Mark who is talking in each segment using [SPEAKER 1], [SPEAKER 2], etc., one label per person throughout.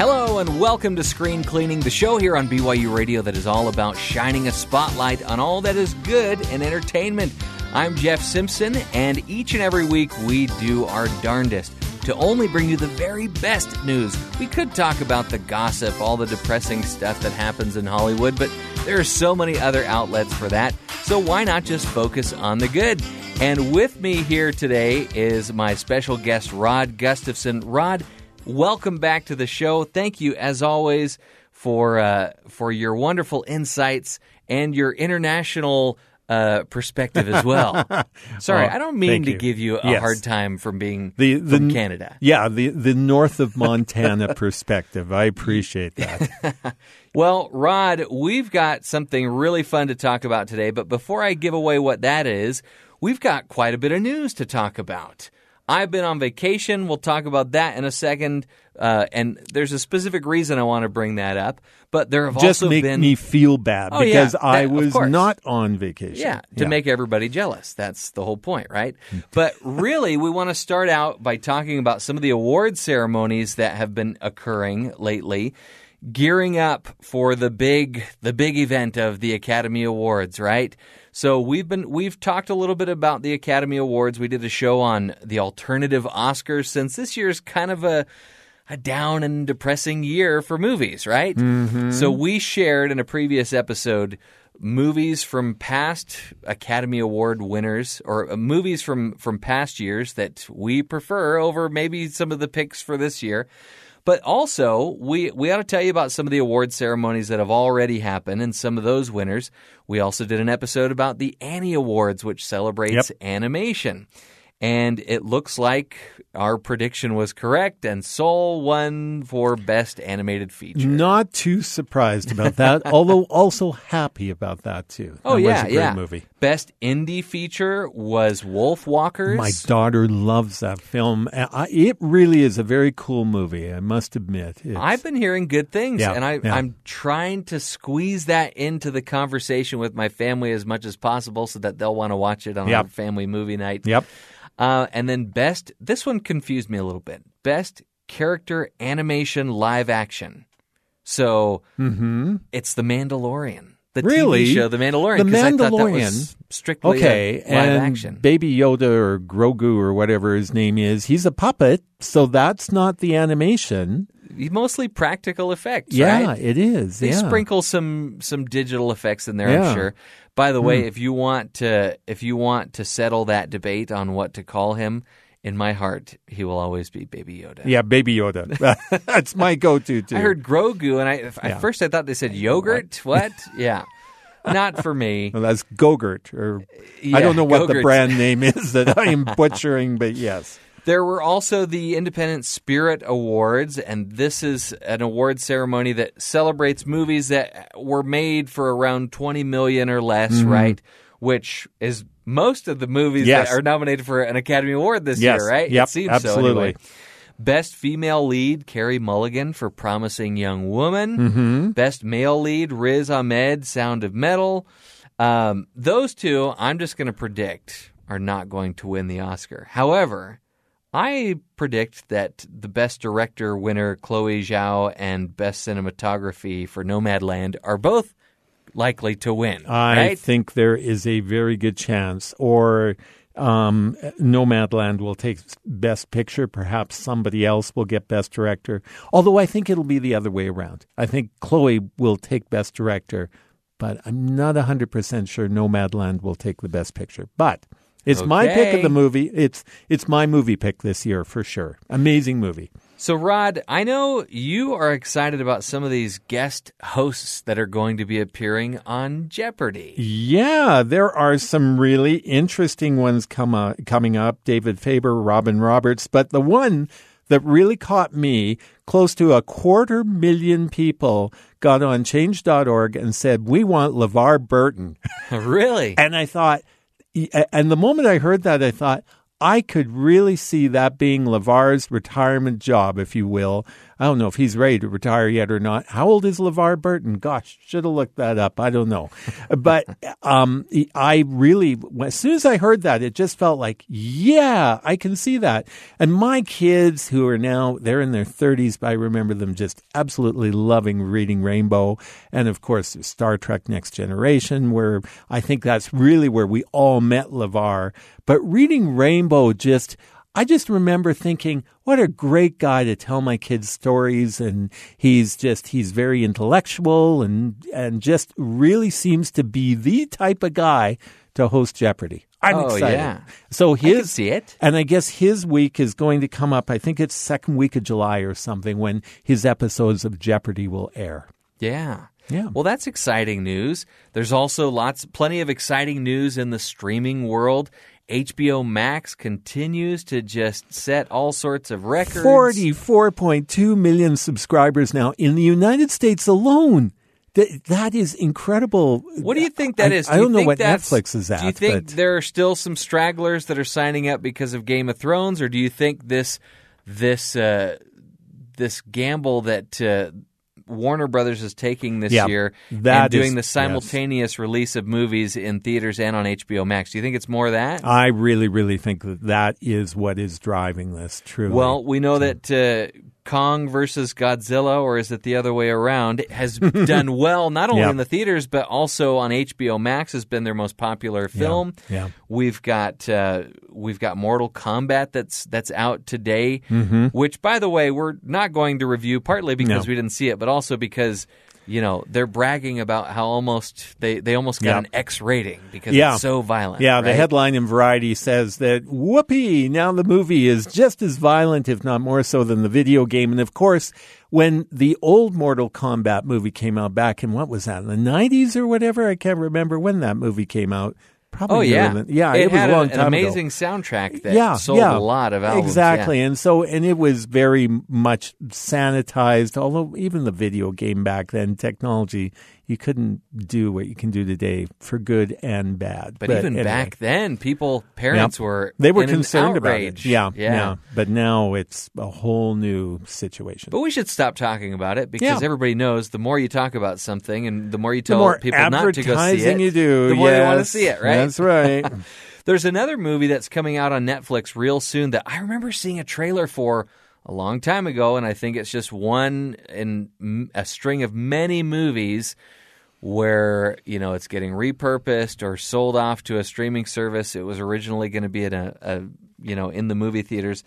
[SPEAKER 1] Hello and welcome to Screen Cleaning, the show here on BYU Radio that is all about shining a spotlight on all that is good in entertainment. I'm Jeff Simpson, and each and every week we do our darndest to only bring you the very best news. We could talk about the gossip, all the depressing stuff that happens in Hollywood, but there are so many other outlets for that, so why not just focus on the good? And with me here today is my special guest, Rod Gustafson. Rod, welcome back to the show. Thank you, as always, for uh, for your wonderful insights and your international uh, perspective as well. Sorry,
[SPEAKER 2] Oh,
[SPEAKER 1] I don't mean to
[SPEAKER 2] you.
[SPEAKER 1] give you a
[SPEAKER 2] Yes.
[SPEAKER 1] hard time from being
[SPEAKER 2] The, the
[SPEAKER 1] from Canada.
[SPEAKER 2] Yeah, the the north of Montana perspective. I appreciate that.
[SPEAKER 1] Well, Rod, we've got something really fun to talk about today, but before I give away what that is, we've got quite a bit of news to talk about. I've been on vacation. We'll talk about that in a second. Uh, and there's a specific reason I want to bring that up. But there have
[SPEAKER 2] Just
[SPEAKER 1] also
[SPEAKER 2] make
[SPEAKER 1] been
[SPEAKER 2] me feel bad
[SPEAKER 1] Oh, yeah,
[SPEAKER 2] because
[SPEAKER 1] that-
[SPEAKER 2] I was not on vacation.
[SPEAKER 1] Yeah, to make everybody jealous. That's the whole point, right? but really, we want to start out by talking about some of the award ceremonies that have been occurring lately, gearing up for the big the big event of the Academy Awards, right? So we've been we've talked a little bit about the Academy Awards. We did a show on the alternative Oscars since this year's kind of a a down and depressing year for movies, right? So we shared in a previous episode movies from past Academy Award winners or uh, movies from from past years that we prefer over maybe some of the picks for this year. But also, we we ought to tell you about some of the award ceremonies that have already happened and some of those winners. We also did an episode about the Annie Awards, which celebrates
[SPEAKER 2] Yep.
[SPEAKER 1] animation. And it looks like our prediction was correct, and Soul won for Best Animated Feature.
[SPEAKER 2] Not too surprised about that, although also happy about that too.
[SPEAKER 1] Oh
[SPEAKER 2] that
[SPEAKER 1] yeah,
[SPEAKER 2] was a great
[SPEAKER 1] yeah.
[SPEAKER 2] movie.
[SPEAKER 1] Best indie feature was Wolfwalkers.
[SPEAKER 2] My daughter loves that film. It really is a very cool movie. I must admit. It's-
[SPEAKER 1] I've been hearing good things,
[SPEAKER 2] Yeah,
[SPEAKER 1] and I,
[SPEAKER 2] yeah.
[SPEAKER 1] I'm trying to squeeze that into the conversation with my family as much as possible, so that they'll want to watch it on
[SPEAKER 2] Yep.
[SPEAKER 1] our family movie night.
[SPEAKER 2] Yep.
[SPEAKER 1] Uh, and then best. This one confused me a little bit. Best character animation live action. So it's The Mandalorian, the
[SPEAKER 2] Mm-hmm. Really?
[SPEAKER 1] TV show, The Mandalorian.
[SPEAKER 2] The
[SPEAKER 1] 'cause I thought that was
[SPEAKER 2] Mandalorian?
[SPEAKER 1] strictly
[SPEAKER 2] Okay, and
[SPEAKER 1] action.
[SPEAKER 2] Baby Yoda or Grogu or whatever his name is, he's a puppet, so that's not the animation.
[SPEAKER 1] Mostly practical effects.
[SPEAKER 2] Yeah,
[SPEAKER 1] right?
[SPEAKER 2] it is.
[SPEAKER 1] They
[SPEAKER 2] yeah.
[SPEAKER 1] sprinkle some some digital effects in there, I'm
[SPEAKER 2] Hmm.
[SPEAKER 1] sure. By the way, hmm. if you want to if you want to settle that debate on what to call him, in my heart, he will always be Baby Yoda.
[SPEAKER 2] Yeah, Baby Yoda. that's my go-to too.
[SPEAKER 1] I heard Grogu, and I at
[SPEAKER 2] Yeah.
[SPEAKER 1] first I thought they said yogurt. What? yeah, not for me.
[SPEAKER 2] Well, that's Gogurt, or
[SPEAKER 1] Yeah,
[SPEAKER 2] I don't know what the
[SPEAKER 1] Go-Gurt.
[SPEAKER 2] brand name is that I am butchering, but yes.
[SPEAKER 1] There were also the Independent Spirit Awards, and this is an award ceremony that celebrates movies that were made for around 20 million or less,
[SPEAKER 2] Mm-hmm.
[SPEAKER 1] right? Which is most of the movies
[SPEAKER 2] Yes.
[SPEAKER 1] that are nominated for an Academy Award this
[SPEAKER 2] Yes.
[SPEAKER 1] year, right?
[SPEAKER 2] Yep,
[SPEAKER 1] it seems
[SPEAKER 2] absolutely.
[SPEAKER 1] so anyway. Best female lead, Carey Mulligan for Promising Young Woman.
[SPEAKER 2] Mm-hmm.
[SPEAKER 1] Best male lead, Riz Ahmed, Sound of Metal. Um, those two, I'm just going to predict, are not going to win the Oscar. However, I predict that the Best Director winner, Chloe Zhao, and Best Cinematography for Nomadland are both likely to win.
[SPEAKER 2] I
[SPEAKER 1] right?
[SPEAKER 2] think there is a very good chance, or um, Nomadland will take Best Picture. Perhaps somebody else will get Best Director. Although I think it'll be the other way around. I think Chloe will take Best Director, but I'm not 100% sure Nomadland will take the Best Picture. But it's my pick of the movie. It's it's my movie pick this year for sure. Amazing movie.
[SPEAKER 1] So, Rod, I know you are excited about some of these guest hosts that are going to be appearing on Jeopardy.
[SPEAKER 2] Yeah, there are some really interesting ones come uh, coming up. David Faber, Robin Roberts, but the one that really caught me, close to a quarter million people got on change.org and said, "We want LeVar Burton."
[SPEAKER 1] really?
[SPEAKER 2] And I thought and the moment I heard that I thought, I could really see that being LeVar's retirement job, if you will. I don't know if he's ready to retire yet or not. How old is LeVar Burton? Gosh, should have looked that up. I don't know. but um, I really, as soon as I heard that, it just felt like, yeah, I can see that. And my kids who are now, they're in their 30s, but I remember them just absolutely loving reading Rainbow. And of course, Star Trek Next Generation, where I think that's really where we all met LeVar. But reading Rainbow just, I just remember thinking, what a great guy to tell my kids stories. And he's just, he's very intellectual and, and just really seems to be the type of guy to host Jeopardy. I'm
[SPEAKER 1] Oh,
[SPEAKER 2] excited.
[SPEAKER 1] yeah.
[SPEAKER 2] So his,
[SPEAKER 1] see it.
[SPEAKER 2] and I guess his week is going to come up. I think it's second week of July or something when his episodes of Jeopardy will air.
[SPEAKER 1] Yeah.
[SPEAKER 2] Yeah.
[SPEAKER 1] Well, that's exciting news. There's also lots, plenty of exciting news in the streaming world. HBO Max continues to just set all sorts of records.
[SPEAKER 2] 44.2 million subscribers now in the United States alone. That, that is incredible.
[SPEAKER 1] What do you think that
[SPEAKER 2] I,
[SPEAKER 1] is?
[SPEAKER 2] I
[SPEAKER 1] Do you
[SPEAKER 2] don't know
[SPEAKER 1] think
[SPEAKER 2] what Netflix is at.
[SPEAKER 1] Do you think
[SPEAKER 2] but
[SPEAKER 1] there are still some stragglers that are signing up because of Game of Thrones, or do you think this this uh, this gamble that uh, Warner Brothers is taking this
[SPEAKER 2] Yeah,
[SPEAKER 1] year and doing
[SPEAKER 2] is-
[SPEAKER 1] the
[SPEAKER 2] yes.
[SPEAKER 1] simultaneous release of movies in theaters and on HBO Max? Do you think it's more of that?
[SPEAKER 2] I really, really think that that is what is driving this. True.
[SPEAKER 1] Well, we know that uh, Kong versus Godzilla, or is it the other way around, has done well not only
[SPEAKER 2] Yeah.
[SPEAKER 1] in the theaters but also on HBO Max. Has been their most popular film.
[SPEAKER 2] yeah.
[SPEAKER 1] We've got uh, we've got Mortal Kombat that's that's out today.
[SPEAKER 2] Mm-hmm.
[SPEAKER 1] Which, by the way, we're not going to review partly because
[SPEAKER 2] No.
[SPEAKER 1] we didn't see it, but also because. You know they're bragging about how almost they, they almost got
[SPEAKER 2] Yeah.
[SPEAKER 1] an X rating because
[SPEAKER 2] Yeah.
[SPEAKER 1] it's so violent.
[SPEAKER 2] Yeah, the headline in Variety says that whoopee, now the movie is just as violent, if not more so, than the video game. And of course, when the old Mortal Kombat movie came out back in what was that, in the 90s or whatever? I can't remember when that movie came out. Probably
[SPEAKER 1] Oh yeah,
[SPEAKER 2] than- yeah,
[SPEAKER 1] It,
[SPEAKER 2] it, was a long
[SPEAKER 1] an,
[SPEAKER 2] time
[SPEAKER 1] an
[SPEAKER 2] ago.
[SPEAKER 1] amazing soundtrack that
[SPEAKER 2] yeah,
[SPEAKER 1] sold
[SPEAKER 2] yeah,
[SPEAKER 1] a lot of albums.
[SPEAKER 2] Exactly.
[SPEAKER 1] yeah.
[SPEAKER 2] And so, and it was very much sanitized, although even the video game back then, technology, you couldn't do what you can do today for good and bad.
[SPEAKER 1] But, even
[SPEAKER 2] anyway.
[SPEAKER 1] back then, people, parents
[SPEAKER 2] Yep.
[SPEAKER 1] were
[SPEAKER 2] they were concerned about it.
[SPEAKER 1] outrage.
[SPEAKER 2] Yeah,
[SPEAKER 1] yeah,
[SPEAKER 2] But now it's a whole new situation.
[SPEAKER 1] But we should stop talking about it because
[SPEAKER 2] Yeah.
[SPEAKER 1] everybody knows the more you talk about something and the more you tell
[SPEAKER 2] more
[SPEAKER 1] people not to go see it,
[SPEAKER 2] you do,
[SPEAKER 1] the more they want to see it, right?
[SPEAKER 2] That's right.
[SPEAKER 1] There's another movie that's coming out on Netflix real soon that I remember seeing a trailer for a long time ago, and I think it's just one in a string of many movies where you know it's getting repurposed or sold off to a streaming service. It was originally going to be in a, a you know in the movie theaters,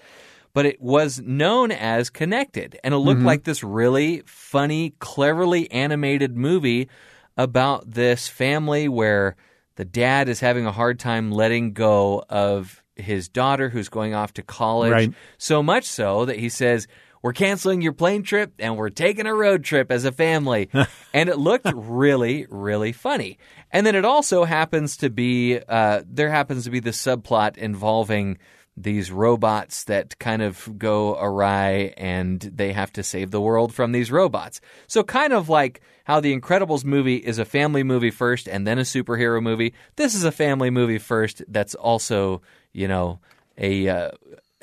[SPEAKER 1] but it was known as Connected, and it looked mm-hmm. like this really funny, cleverly animated movie about this family where the dad is having a hard time letting go of his daughter who's going off to college.
[SPEAKER 2] Right.
[SPEAKER 1] So much so that he says, We're canceling your plane trip and we're taking a road trip as a family. and it looked really, really funny. And then it also happens to be, uh, there happens to be the subplot involving these robots that kind of go awry and they have to save the world from these robots. So, kind of like how The Incredibles movie is a family movie first and then a superhero movie, this is a family movie first that's also, you know, a. Uh,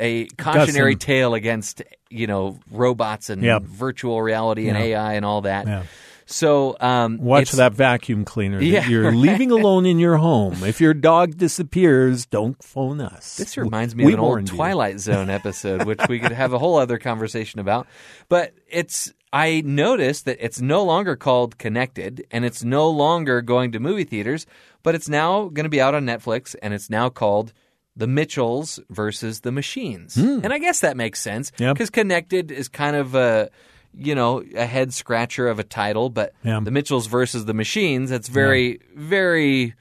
[SPEAKER 1] a cautionary tale against you know robots and
[SPEAKER 2] Yep.
[SPEAKER 1] virtual reality and
[SPEAKER 2] Yeah.
[SPEAKER 1] AI and all that.
[SPEAKER 2] Yeah.
[SPEAKER 1] So um,
[SPEAKER 2] Watch that vacuum cleaner that
[SPEAKER 1] Yeah,
[SPEAKER 2] you're
[SPEAKER 1] right.
[SPEAKER 2] leaving alone in your home. If your dog disappears, don't phone us.
[SPEAKER 1] This reminds me
[SPEAKER 2] We
[SPEAKER 1] of an old
[SPEAKER 2] warned you.
[SPEAKER 1] Twilight Zone episode, which we could have a whole other conversation about. But it's I noticed that it's no longer called Connected, and it's no longer going to movie theaters, but it's now going to be out on Netflix, and it's now called The Mitchells versus the Machines. And I guess that makes sense
[SPEAKER 2] Hmm. Yep.
[SPEAKER 1] because Connected is kind of a you know a head scratcher of a title, but
[SPEAKER 2] Yeah.
[SPEAKER 1] The Mitchells versus the Machines. It's very very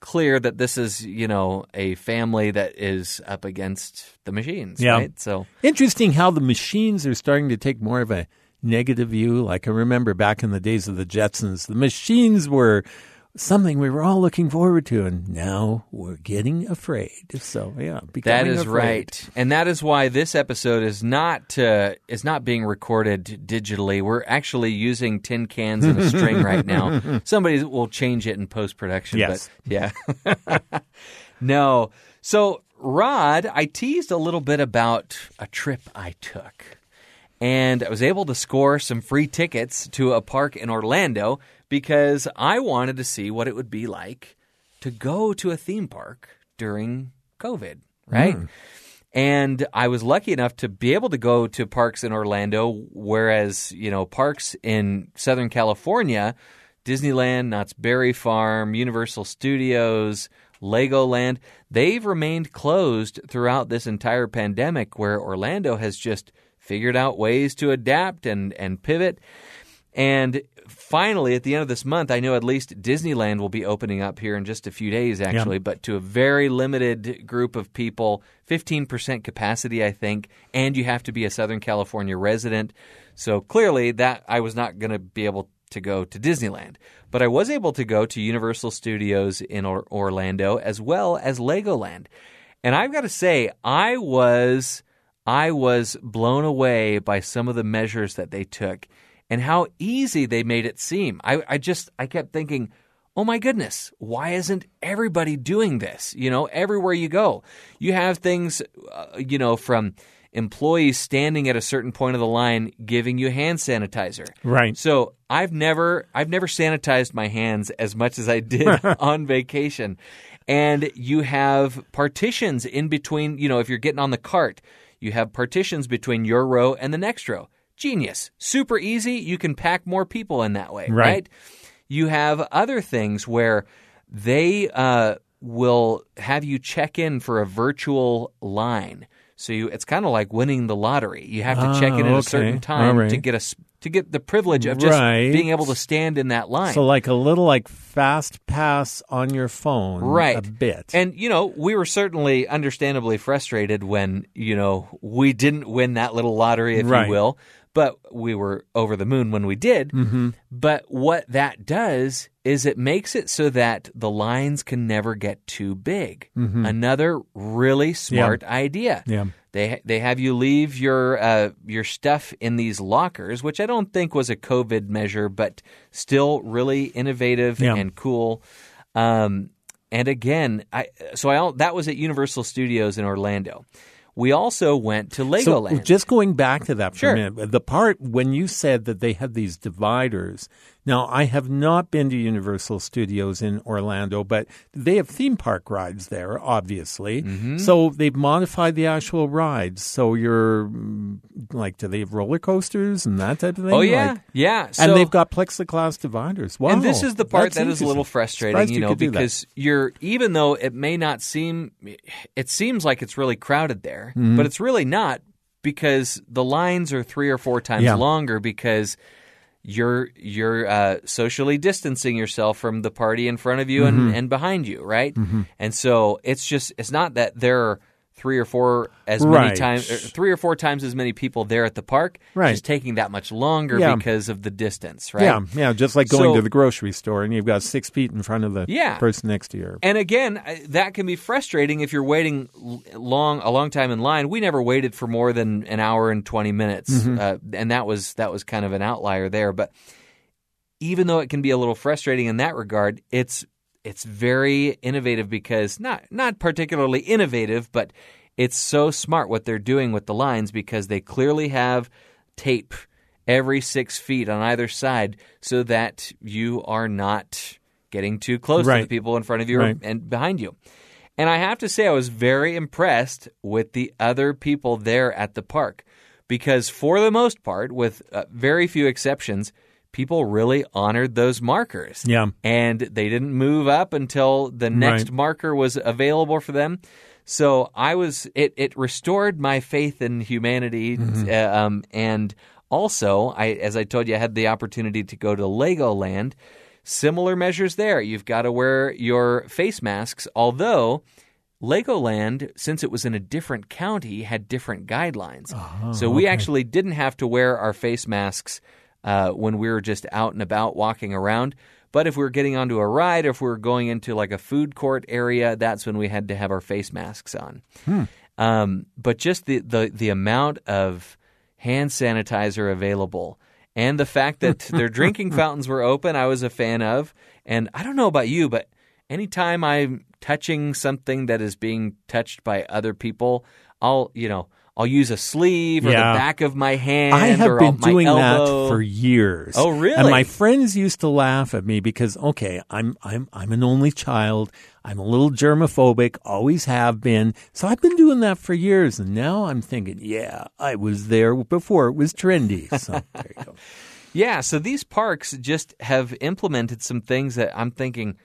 [SPEAKER 1] clear that this is, you know, a family that is up against the machines,
[SPEAKER 2] Yeah.
[SPEAKER 1] right? So
[SPEAKER 2] Interesting how the machines are starting to take more of a negative view. Like I remember back in the days of the Jetsons, the machines were something we were all looking forward to, and now we're getting afraid. So yeah,
[SPEAKER 1] that is
[SPEAKER 2] afraid.
[SPEAKER 1] right, and that is why this episode is not uh, is not being recorded digitally. We're actually using tin cans and a string right now. Somebody will change it in post production.
[SPEAKER 2] Yes.
[SPEAKER 1] but yeah, no. So Rod, I teased a little bit about a trip I took. And I was able to score some free tickets to a park in Orlando because I wanted to see what it would be like to go to a theme park during COVID, right? Hmm. And I was lucky enough to be able to go to parks in Orlando, whereas, you know, parks in Southern California, Disneyland, Knott's Berry Farm, Universal Studios, Legoland, they've remained closed throughout this entire pandemic, where Orlando has just figured out ways to adapt and, and pivot. And finally, at the end of this month, I know at least Disneyland will be opening up here in just a few days, actually, but to a very limited group of people, 15% capacity, I think, and you have to be a Southern California resident. So clearly, that I was not going to be able to go to Disneyland. But I was able to go to Universal Studios in or- Orlando as well as Legoland. And I've got to say, I was I was blown away by some of the measures that they took and how easy they made it seem. I, I just I kept thinking, oh my goodness, why isn't everybody doing this? You know, everywhere you go, you have things, uh, you know, from employees standing at a certain point of the line giving you hand sanitizer.
[SPEAKER 2] Right.
[SPEAKER 1] So I've never I've never sanitized my hands as much as I did on vacation. And you have partitions in between, you know, if you're getting on the cart, you have partitions between your row and the next row. Genius. Super easy. You can pack more people in that way,
[SPEAKER 2] Right.
[SPEAKER 1] right? You have other things where they uh, will have you check in for a virtual line. So you, it's kind of like winning the lottery. You have to check in at
[SPEAKER 2] Ah,
[SPEAKER 1] a certain time
[SPEAKER 2] right.
[SPEAKER 1] to get a to get the privilege of just
[SPEAKER 2] Right.
[SPEAKER 1] being able to stand in that line.
[SPEAKER 2] So like a little like fast pass on your phone,
[SPEAKER 1] right
[SPEAKER 2] A bit,
[SPEAKER 1] and you know we were certainly understandably frustrated when you know we didn't win that little lottery if
[SPEAKER 2] Right.
[SPEAKER 1] you will but we were over the moon when we did
[SPEAKER 2] Mm-hmm.
[SPEAKER 1] but what that does is it makes it so that the lines can never get too big another really smart idea
[SPEAKER 2] Mm-hmm. Yeah.
[SPEAKER 1] they they have you leave your uh, your stuff in these lockers, which I don't think was a COVID measure, but still really innovative
[SPEAKER 2] Yeah.
[SPEAKER 1] and cool. Um, and again, I so I that was at Universal Studios in Orlando. We also went to Legoland.
[SPEAKER 2] So just going back to that for
[SPEAKER 1] Sure.
[SPEAKER 2] a minute, the part when you said that they had these dividers. Now, I have not been to Universal Studios in Orlando, but they have theme park rides there, obviously.
[SPEAKER 1] Mm-hmm.
[SPEAKER 2] So they've modified the actual rides. So you're like, do they have roller coasters and that type of thing?
[SPEAKER 1] oh yeah,
[SPEAKER 2] Like-
[SPEAKER 1] yeah.
[SPEAKER 2] and they've got plexiglass dividers. Wow,
[SPEAKER 1] And this is the part
[SPEAKER 2] that's
[SPEAKER 1] a little frustrating,
[SPEAKER 2] Surprised
[SPEAKER 1] you know, because you're even though it may not seem, it seems like it's really crowded there,
[SPEAKER 2] Mm-hmm.
[SPEAKER 1] but it's really not because the lines are three or four times
[SPEAKER 2] Yeah.
[SPEAKER 1] longer because you're you're uh, socially distancing yourself from the party in front of you
[SPEAKER 2] Mm-hmm.
[SPEAKER 1] and, and behind you, right? And so it's just it's not that there are three or four as many times, three or four times as many people there at the park.
[SPEAKER 2] Right.
[SPEAKER 1] Just taking that much longer
[SPEAKER 2] Yeah.
[SPEAKER 1] because of the distance, right?
[SPEAKER 2] Yeah, yeah, just like going
[SPEAKER 1] So-
[SPEAKER 2] to the grocery store and you've got six feet in front of the
[SPEAKER 1] Yeah.
[SPEAKER 2] person next to you.
[SPEAKER 1] And again, that can be frustrating if you're waiting long a long time in line. We never waited for more than an hour and 20 minutes.
[SPEAKER 2] Mm-hmm.
[SPEAKER 1] Uh, and that was that was kind of an outlier there, but even though it can be a little frustrating in that regard, it's it's very innovative because not not particularly innovative, but it's so smart what they're doing with the lines because they clearly have tape every six feet on either side so that you are not getting too close to the people in front of you
[SPEAKER 2] Right.
[SPEAKER 1] and behind you. And I have to say, I was very impressed with the other people there at the park because, for the most part, with uh, very few exceptions, people really honored those markers.
[SPEAKER 2] Yeah.
[SPEAKER 1] And they didn't move up until the next
[SPEAKER 2] Right.
[SPEAKER 1] marker was available for them. So I was it. It restored my faith in humanity,
[SPEAKER 2] Mm-hmm.
[SPEAKER 1] uh, um, and also, I as I told you, I had the opportunity to go to Legoland. Similar measures there. You've got to wear your face masks, although. Legoland, since it was in a different county, had different guidelines. so we actually didn't have to wear our face masks uh, when we were just out and about walking around. But if we were getting onto a ride, or if we were going into like a food court area, that's when we had to have our face masks on. Um, but just the, the the amount of hand sanitizer available, and the fact that their drinking fountains were open, I was a fan of. And I don't know about you, but anytime I'm touching something that is being touched by other people, I'll you know I'll use a sleeve or
[SPEAKER 2] Yeah.
[SPEAKER 1] the back of my hand.
[SPEAKER 2] I have
[SPEAKER 1] or
[SPEAKER 2] been
[SPEAKER 1] my
[SPEAKER 2] doing
[SPEAKER 1] elbow.
[SPEAKER 2] that for years.
[SPEAKER 1] Oh, really?
[SPEAKER 2] And my friends used to laugh at me because okay, I'm I'm I'm an only child. I'm a little germophobic, always have been. So I've been doing that for years and now I'm thinking, yeah, I was there before it was trendy. So there you go.
[SPEAKER 1] Yeah, so these parks just have implemented some things that I'm thinking,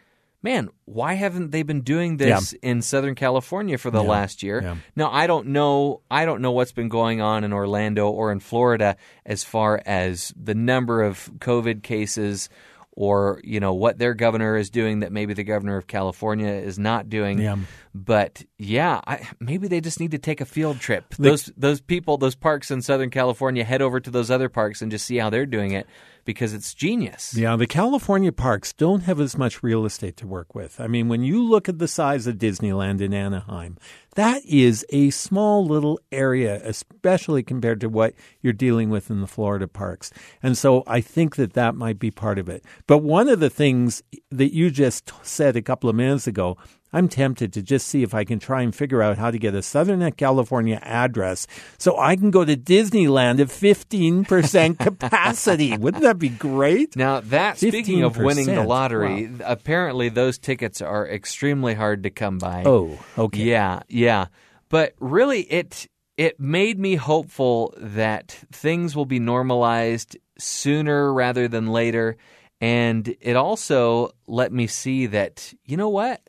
[SPEAKER 1] man, why haven't they been doing this in Southern California for the last year?
[SPEAKER 2] yeah.
[SPEAKER 1] Now, I don't know I don't know what's been going on in Orlando or in Florida as far as the number of COVID cases or, you know, what their governor is doing that maybe the governor of California is not doing.
[SPEAKER 2] Yeah.
[SPEAKER 1] But yeah, I, maybe they just need to take a field trip. those those people, those parks in Southern California, head over to those other parks and just see how they're doing it because it's genius.
[SPEAKER 2] Yeah, the California parks don't have as much real estate to work with. I mean, when you look at the size of Disneyland in Anaheim, that is a small little area, especially compared to what you're dealing with in the Florida parks. And so I think that that might be part of it. But one of the things that you just said a couple of minutes ago, I'm tempted to just see if I can try and figure out how to get a Southern California address so I can go to Disneyland at 15% capacity. Wouldn't that be great?
[SPEAKER 1] Now that speaking of winning the
[SPEAKER 2] 15%,
[SPEAKER 1] lottery, apparently those tickets are extremely hard to come by.
[SPEAKER 2] Oh, okay.
[SPEAKER 1] Yeah, yeah. But really it it made me hopeful that things will be normalized sooner rather than later and it also let me see that you know what?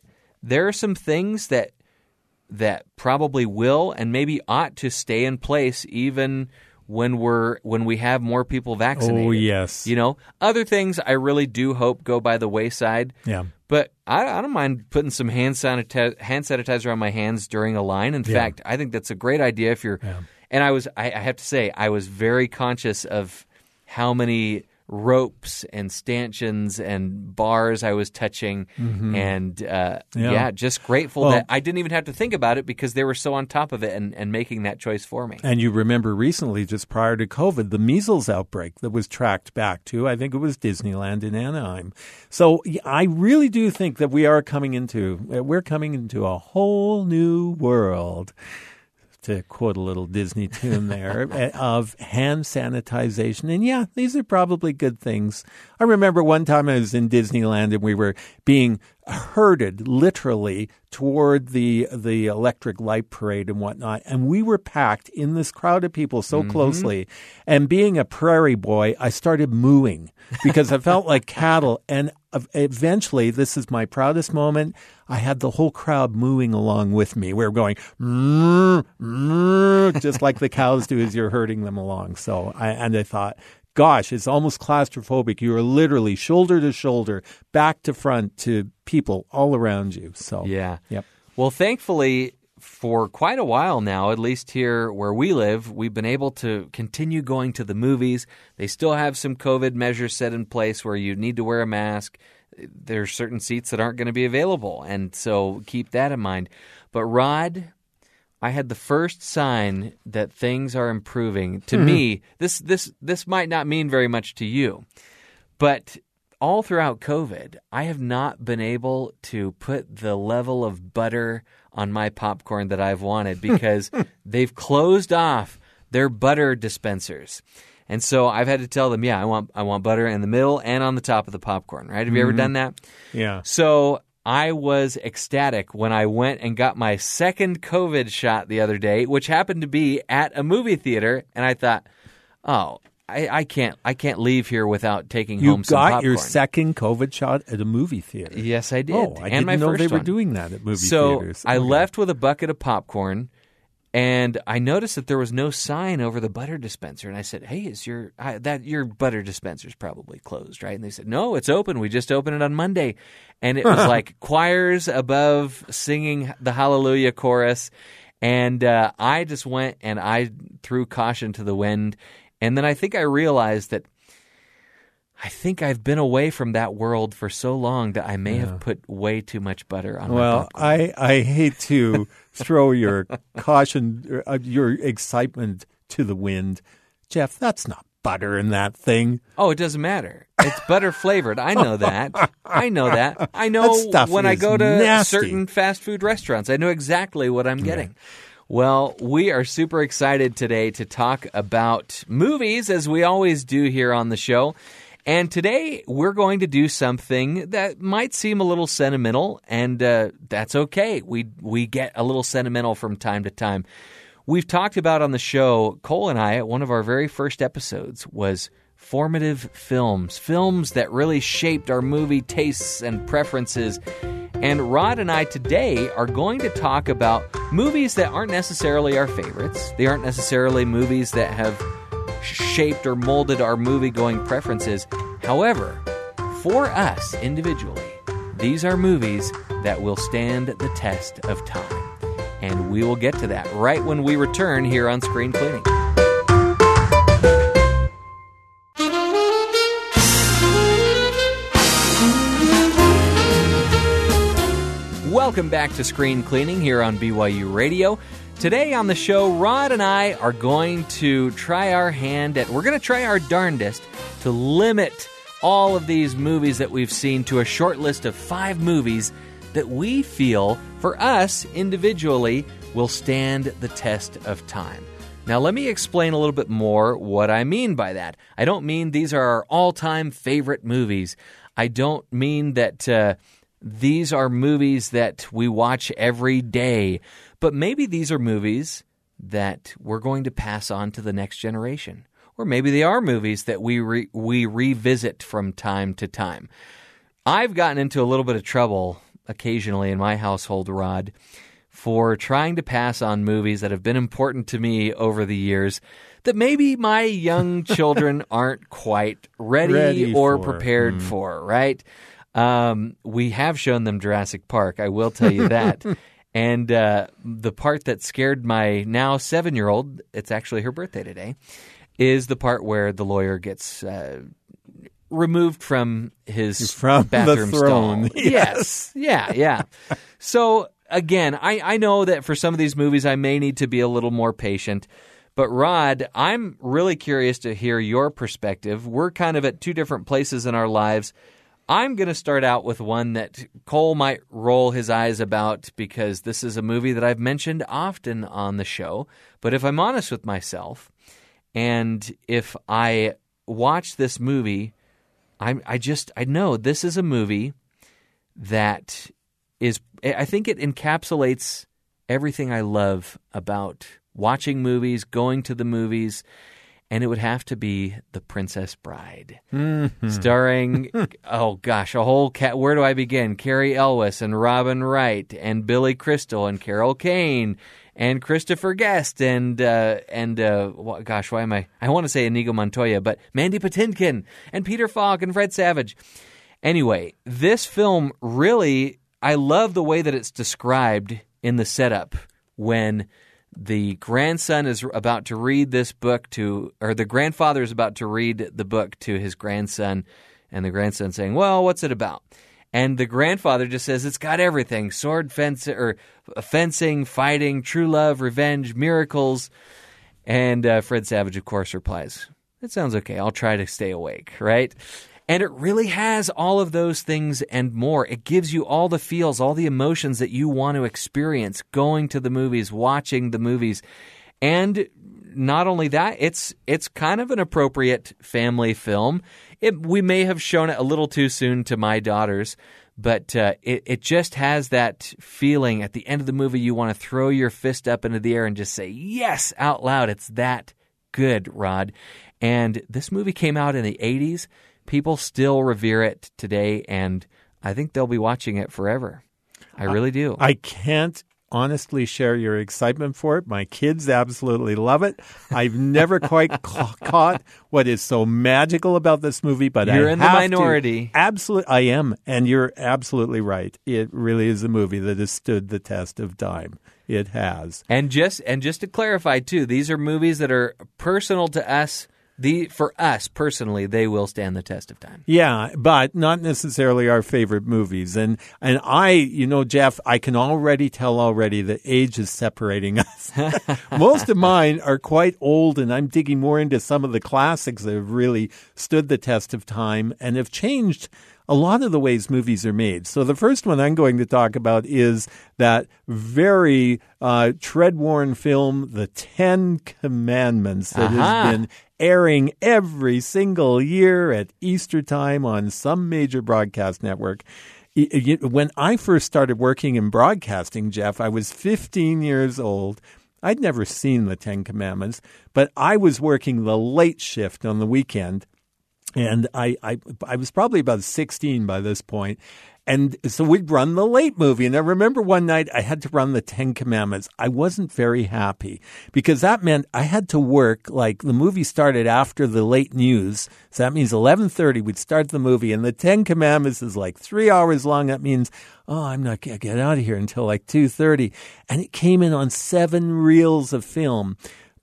[SPEAKER 1] There are some things that that probably will and maybe ought to stay in place even when we're when we have more people vaccinated.
[SPEAKER 2] Oh, yes.
[SPEAKER 1] You know, other things I really do hope go by the wayside.
[SPEAKER 2] Yeah.
[SPEAKER 1] But I, I don't mind putting some hand sanitizer, hand sanitizer on my hands during a line. In fact, I think that's a great idea if you're. And I was, I, I have to say, I was very conscious of how many ropes and stanchions and bars I was touching, and uh, yeah.
[SPEAKER 2] Yeah.
[SPEAKER 1] just grateful
[SPEAKER 2] Well-
[SPEAKER 1] that I didn't even have to think about it because they were so on top of it and, and making that choice for me.
[SPEAKER 2] And you remember recently, just prior to COVID, the measles outbreak that was tracked back to, I think it was Disneyland in Anaheim. So I really do think that we are coming into, we're coming into a whole new world. To quote a little Disney tune there of hand sanitization. And yeah, these are probably good things. I remember one time I was in Disneyland and we were being herded literally toward the the electric light parade and whatnot, and we were packed in this crowd of people so mm-hmm. closely. And being a prairie boy, I started mooing because I felt like cattle. And eventually, this is my proudest moment. I had the whole crowd mooing along with me. We were going "Moo, moo," just like the cows do as you're herding them along. So I and I thought. Gosh, it's almost claustrophobic. You are literally shoulder to shoulder, back to front to people all around you. So
[SPEAKER 1] Yeah.
[SPEAKER 2] Yep.
[SPEAKER 1] Well, thankfully, for quite a while now, at least here where we live, we've been able to continue going to the movies. They still have some COVID measures set in place where you need to wear a mask. There's certain seats that aren't going to be available, and so keep that in mind. But Rod, I had the first sign that things are improving. To hmm. me, this this this might not mean very much to you, but all throughout COVID, I have not been able to put the level of butter on my popcorn that I've wanted because they've closed off their butter dispensers. And so I've had to tell them, yeah, I want I want butter in the middle and on the top of the popcorn, right? Have you ever mm-hmm. done that?
[SPEAKER 2] yeah.
[SPEAKER 1] So I was ecstatic when I went and got my second COVID shot the other day, which happened to be at a movie theater, and I thought, oh, I, I can't I can't leave here without taking
[SPEAKER 2] You
[SPEAKER 1] home some
[SPEAKER 2] got your second COVID shot at a movie theater.
[SPEAKER 1] Yes, I did.
[SPEAKER 2] Oh, I
[SPEAKER 1] and
[SPEAKER 2] didn't know they were
[SPEAKER 1] one.
[SPEAKER 2] doing that at movie
[SPEAKER 1] so
[SPEAKER 2] theaters.
[SPEAKER 1] So I
[SPEAKER 2] Okay.
[SPEAKER 1] left with a bucket of popcorn, and I noticed that there was no sign over the butter dispenser. And I said, "Hey, is your I, that your butter dispenser's probably closed, right?" And they said, "No, it's open. We just opened it on Monday." And it was like choirs above singing the Hallelujah chorus, and uh, I just went and I threw caution to the wind, and then I think I realized that. I think I've been away from that world for so long that I may have put way too much butter on my
[SPEAKER 2] Well,
[SPEAKER 1] popcorn.
[SPEAKER 2] I, I hate to throw your caution, uh, your excitement to the wind. Jeff, that's not butter in that thing.
[SPEAKER 1] Oh, it doesn't matter. It's butter flavored. I know that. I know that. I know
[SPEAKER 2] That
[SPEAKER 1] when I go to
[SPEAKER 2] nasty.
[SPEAKER 1] certain fast food restaurants. I know exactly what I'm getting. Well, we are super excited today to talk about movies as we always do here on the show. And today we're going to do something that might seem a little sentimental, and uh, that's okay. We we get a little sentimental from time to time. We've talked about on the show, Cole and I, at one of our very first episodes was formative films, films that really shaped our movie tastes and preferences. And Rod and I today are going to talk about movies that aren't necessarily our favorites. They aren't necessarily movies that have shaped or molded our movie going preferences. However, for us individually, these are movies that will stand the test of time. And we will get to that right when we return here on Screen Cleaning. Welcome back to Screen Cleaning here on BYU Radio. Today on the show, Rod and I are going to try our hand at, we're going to try our darndest to limit all of these movies that we've seen to a short list of five movies that we feel, for us individually, will stand the test of time. Now, let me explain a little bit more what I mean by that. I don't mean these are our all time favorite movies. I don't mean that uh, these are movies that we watch every day, but maybe these are movies that we're going to pass on to the next generation. Or maybe they are movies that we re- we revisit from time to time. I've gotten into a little bit of trouble occasionally in my household, Rod, for trying to pass on movies that have been important to me over the years that maybe my young children aren't quite ready,
[SPEAKER 2] Ready
[SPEAKER 1] or
[SPEAKER 2] for.
[SPEAKER 1] prepared mm. for, right? Um, we have shown them Jurassic Park, I will tell you that. and uh, the part that scared my now seven year old, it's actually her birthday today, is the part where the lawyer gets. Uh, removed from his
[SPEAKER 2] From the
[SPEAKER 1] bathroom
[SPEAKER 2] throne.
[SPEAKER 1] stall. Yes. Yeah, yeah. So again, I, I know that for some of these movies I may need to be a little more patient. But Rod, I'm really curious to hear your perspective. We're kind of at two different places in our lives. I'm going to start out with one that Cole might roll his eyes about because this is a movie that I've mentioned often on the show. But if I'm honest with myself, and if I watch this movie, I, I just I know this is a movie that is I think it encapsulates everything I love about watching movies, going to the movies, and it would have to be The Princess Bride, starring oh gosh, a whole cat. Where do I begin? Cary Elwes and Robin Wright and Billy Crystal and Carol Kane and Christopher Guest and uh, and uh, gosh, why am I? I want to say Inigo Montoya, but Mandy Patinkin and Peter Falk and Fred Savage. Anyway, this film really, I love the way that it's described in the setup when the grandson is about to read this book to, or the grandfather is about to read the book to his grandson, and the grandson saying, "Well, what's it about?" And the grandfather just says, "It's got everything: sword, fence, or fencing, fighting, true love, revenge, miracles." And uh, Fred Savage, of course, replies, "It sounds okay. I'll try to stay awake." Right? And it really has all of those things and more. It gives you all the feels, all the emotions that you want to experience going to the movies, watching the movies. And not only that, it's it's kind of an appropriate family film. It, we may have shown it a little too soon to my daughters, but uh, it, it just has that feeling at the end of the movie you want to throw your fist up into the air and just say yes out loud. It's that good, Rod. And this movie came out in the 80s. People still revere it today, and I think they'll be watching it forever. I really do.
[SPEAKER 2] I can't honestly share your excitement for it. My kids absolutely love it. I've never quite ca- caught what is so magical about this movie, but
[SPEAKER 1] You're
[SPEAKER 2] I
[SPEAKER 1] in the minority.
[SPEAKER 2] Absolutely, I am, and you're absolutely right. It really is a movie that has stood the test of time. It has.
[SPEAKER 1] And just and just to clarify too, these are movies that are personal to us the for us personally, they will stand the test of time.
[SPEAKER 2] Yeah, but not necessarily our favorite movies. And and I, you know, Jeff, I can already tell already that age is separating us. Most of mine are quite old, and I'm digging more into some of the classics that have really stood the test of time and have changed a lot of the ways movies are made. So the first one I'm going to talk about is that very uh, tread-worn film, The Ten Commandments, that
[SPEAKER 1] Uh-huh.
[SPEAKER 2] has been airing every single year at Easter time on some major broadcast network. When I first started working in broadcasting, Jeff, I was 15 years old. I'd never seen the Ten Commandments, but I was working the late shift on the weekend and I, I I was probably about 16 by this point. And so we'd run the late movie. And I remember one night I had to run the Ten Commandments. I wasn't very happy because that meant I had to work like the movie started after the late news. So that means 1130 we'd start the movie and the Ten Commandments is like three hours long. That means, oh, I'm not going to get out of here until like 230. And it came in on seven reels of film.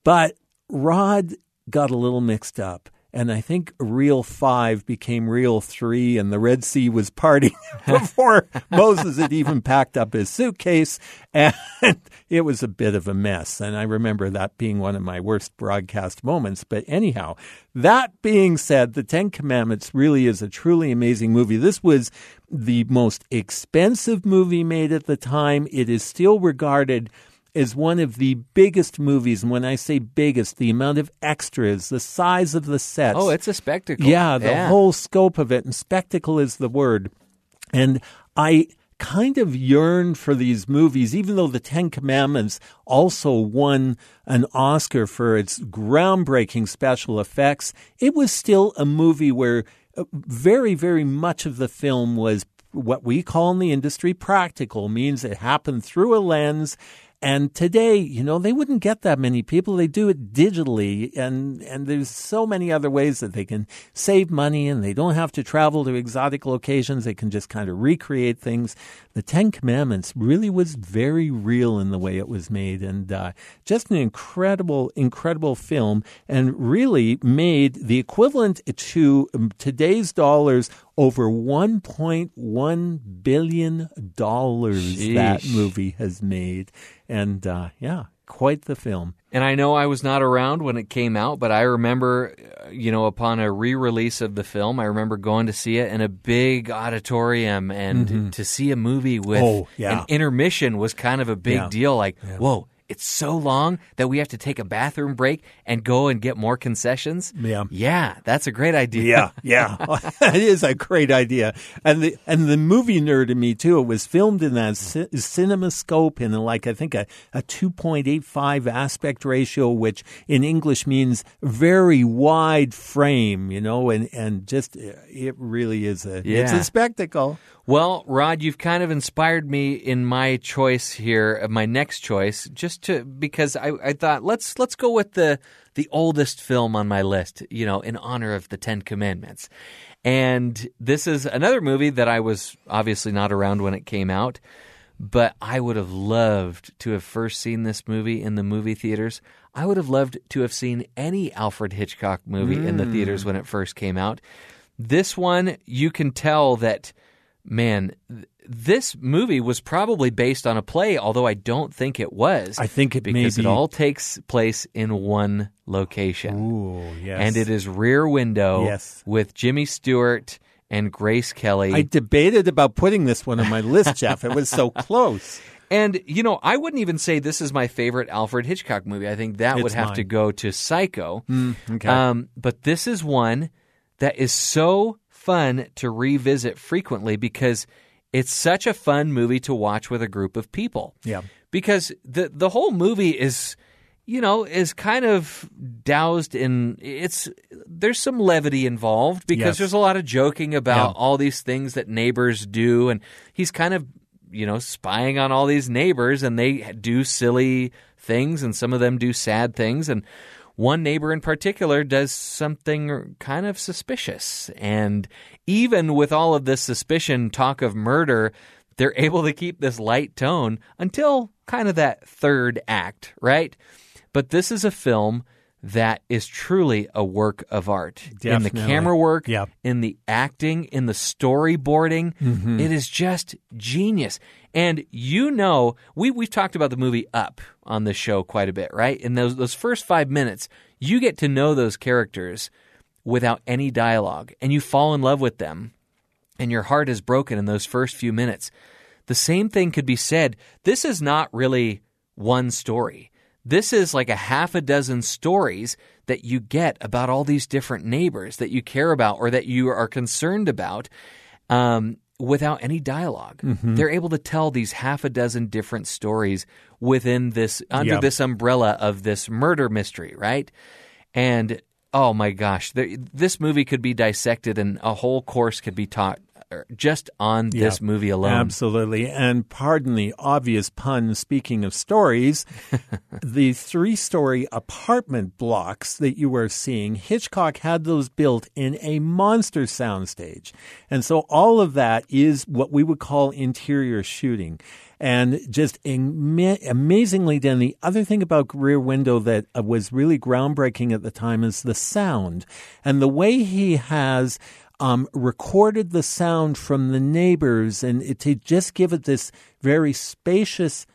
[SPEAKER 2] But Rod got a little mixed up. And I think Reel 5 became Reel 3, and the Red Sea was parting before Moses had even packed up his suitcase. And it was a bit of a mess. And I remember that being one of my worst broadcast moments. But anyhow, that being said, The Ten Commandments really is a truly amazing movie. This was the most expensive movie made at the time. It is still regarded is one of the biggest movies. And when I say biggest, the amount of extras, the size of the sets.
[SPEAKER 1] Oh, it's a spectacle.
[SPEAKER 2] Yeah, the whole scope of it. And spectacle is the word. And I kind of yearned for these movies, even though the Ten Commandments also won an Oscar for its groundbreaking special effects. It was still a movie where uh, very, very much of the film was what we call in the industry practical, means it happened through a lens. And today, you know, they wouldn't get that many people. They do it digitally, and and there's so many other ways that they can save money, and they don't have to travel to exotic locations. They can just kind of recreate things. The Ten Commandments really was very real in the way it was made, and uh, just an incredible, incredible film, and really made the equivalent to today's dollars over 1.1 billion dollars that movie has made and uh, yeah quite the film
[SPEAKER 1] And I know I was not around when it came out, but I remember, uh, you know, upon a re-release of the film, I remember going to see it in a big auditorium, and to see a movie with
[SPEAKER 2] Mm-hmm. Oh, yeah.
[SPEAKER 1] an intermission was kind of a big
[SPEAKER 2] Yeah.
[SPEAKER 1] deal. Like, whoa, it's so long that we have to take a bathroom break and go and get more concessions.
[SPEAKER 2] Yeah.
[SPEAKER 1] yeah, that's a great idea.
[SPEAKER 2] Yeah, yeah, it is a great idea, and the and the movie nerd in me too. It was filmed in that ci- CinemaScope in like I think a, a two point eight five aspect ratio, which in English means very wide frame. You know, and and just uh, it really is a it's a spectacle.
[SPEAKER 1] Well, Rod, you've kind of inspired me in my choice here, of my next choice, just to because I, I thought let's let's go with the the oldest film on my list, you know, in honor of the Ten Commandments. And this is another movie that I was obviously not around when it came out, but I would have loved to have first seen this movie in the movie theaters. I would have loved to have seen any Alfred Hitchcock movie in the theaters mm. when it first came out. This one, you can tell that man, this movie was probably based on a play, although I don't think it was.
[SPEAKER 2] I think it
[SPEAKER 1] because it all takes place in one location,
[SPEAKER 2] Ooh, yes,
[SPEAKER 1] and it is Rear Window
[SPEAKER 2] Yes.
[SPEAKER 1] with Jimmy Stewart and Grace Kelly.
[SPEAKER 2] I debated about putting this one on my list, Jeff. It was so close.
[SPEAKER 1] And you know, I wouldn't even say this is my favorite Alfred Hitchcock movie. I think that would have
[SPEAKER 2] mine.
[SPEAKER 1] to go to Psycho.
[SPEAKER 2] okay.
[SPEAKER 1] Um, but this is one that is so fun to revisit frequently because it's such a fun movie to watch with a group of people.
[SPEAKER 2] Yeah.
[SPEAKER 1] Because the the whole movie is you know is kind of doused in it's there's some levity involved because
[SPEAKER 2] Yes.
[SPEAKER 1] there's a lot of joking about
[SPEAKER 2] Yeah.
[SPEAKER 1] all these things that neighbors do and he's kind of you know spying on all these neighbors and they do silly things and some of them do sad things and one neighbor in particular does something kind of suspicious and even with all of this suspicion talk of murder they're able to keep this light tone until kind of that third act right but this is a film that is truly a work of art in the
[SPEAKER 2] Definitely.
[SPEAKER 1] camera work,
[SPEAKER 2] Yep.
[SPEAKER 1] in the acting, in the storyboarding.
[SPEAKER 2] Mm-hmm.
[SPEAKER 1] It is just genius. And you know, we we've talked about the movie Up on this show quite a bit, right? In those those first five minutes, you get to know those characters without any dialogue, and you fall in love with them, and your heart is broken in those first few minutes. The same thing could be said. This is not really one story. This is like a half a dozen stories that you get about all these different neighbors that you care about or that you are concerned about um, without any dialog mm-hmm. They're able to tell these half a dozen different stories within this, under
[SPEAKER 2] Yep.
[SPEAKER 1] this umbrella of this murder mystery, right? And oh my gosh, there, this movie could be dissected and a whole course could be taught just on this movie alone.
[SPEAKER 2] Absolutely. And pardon the obvious pun, speaking of stories, the three story apartment blocks that you were seeing, Hitchcock had those built in a monster soundstage. And so all of that is what we would call interior shooting. And just ama- amazingly done. The other thing about Rear Window that uh, was really groundbreaking at the time is the sound and the way he has um, recorded the sound from the neighbors and it, to just give it this very spacious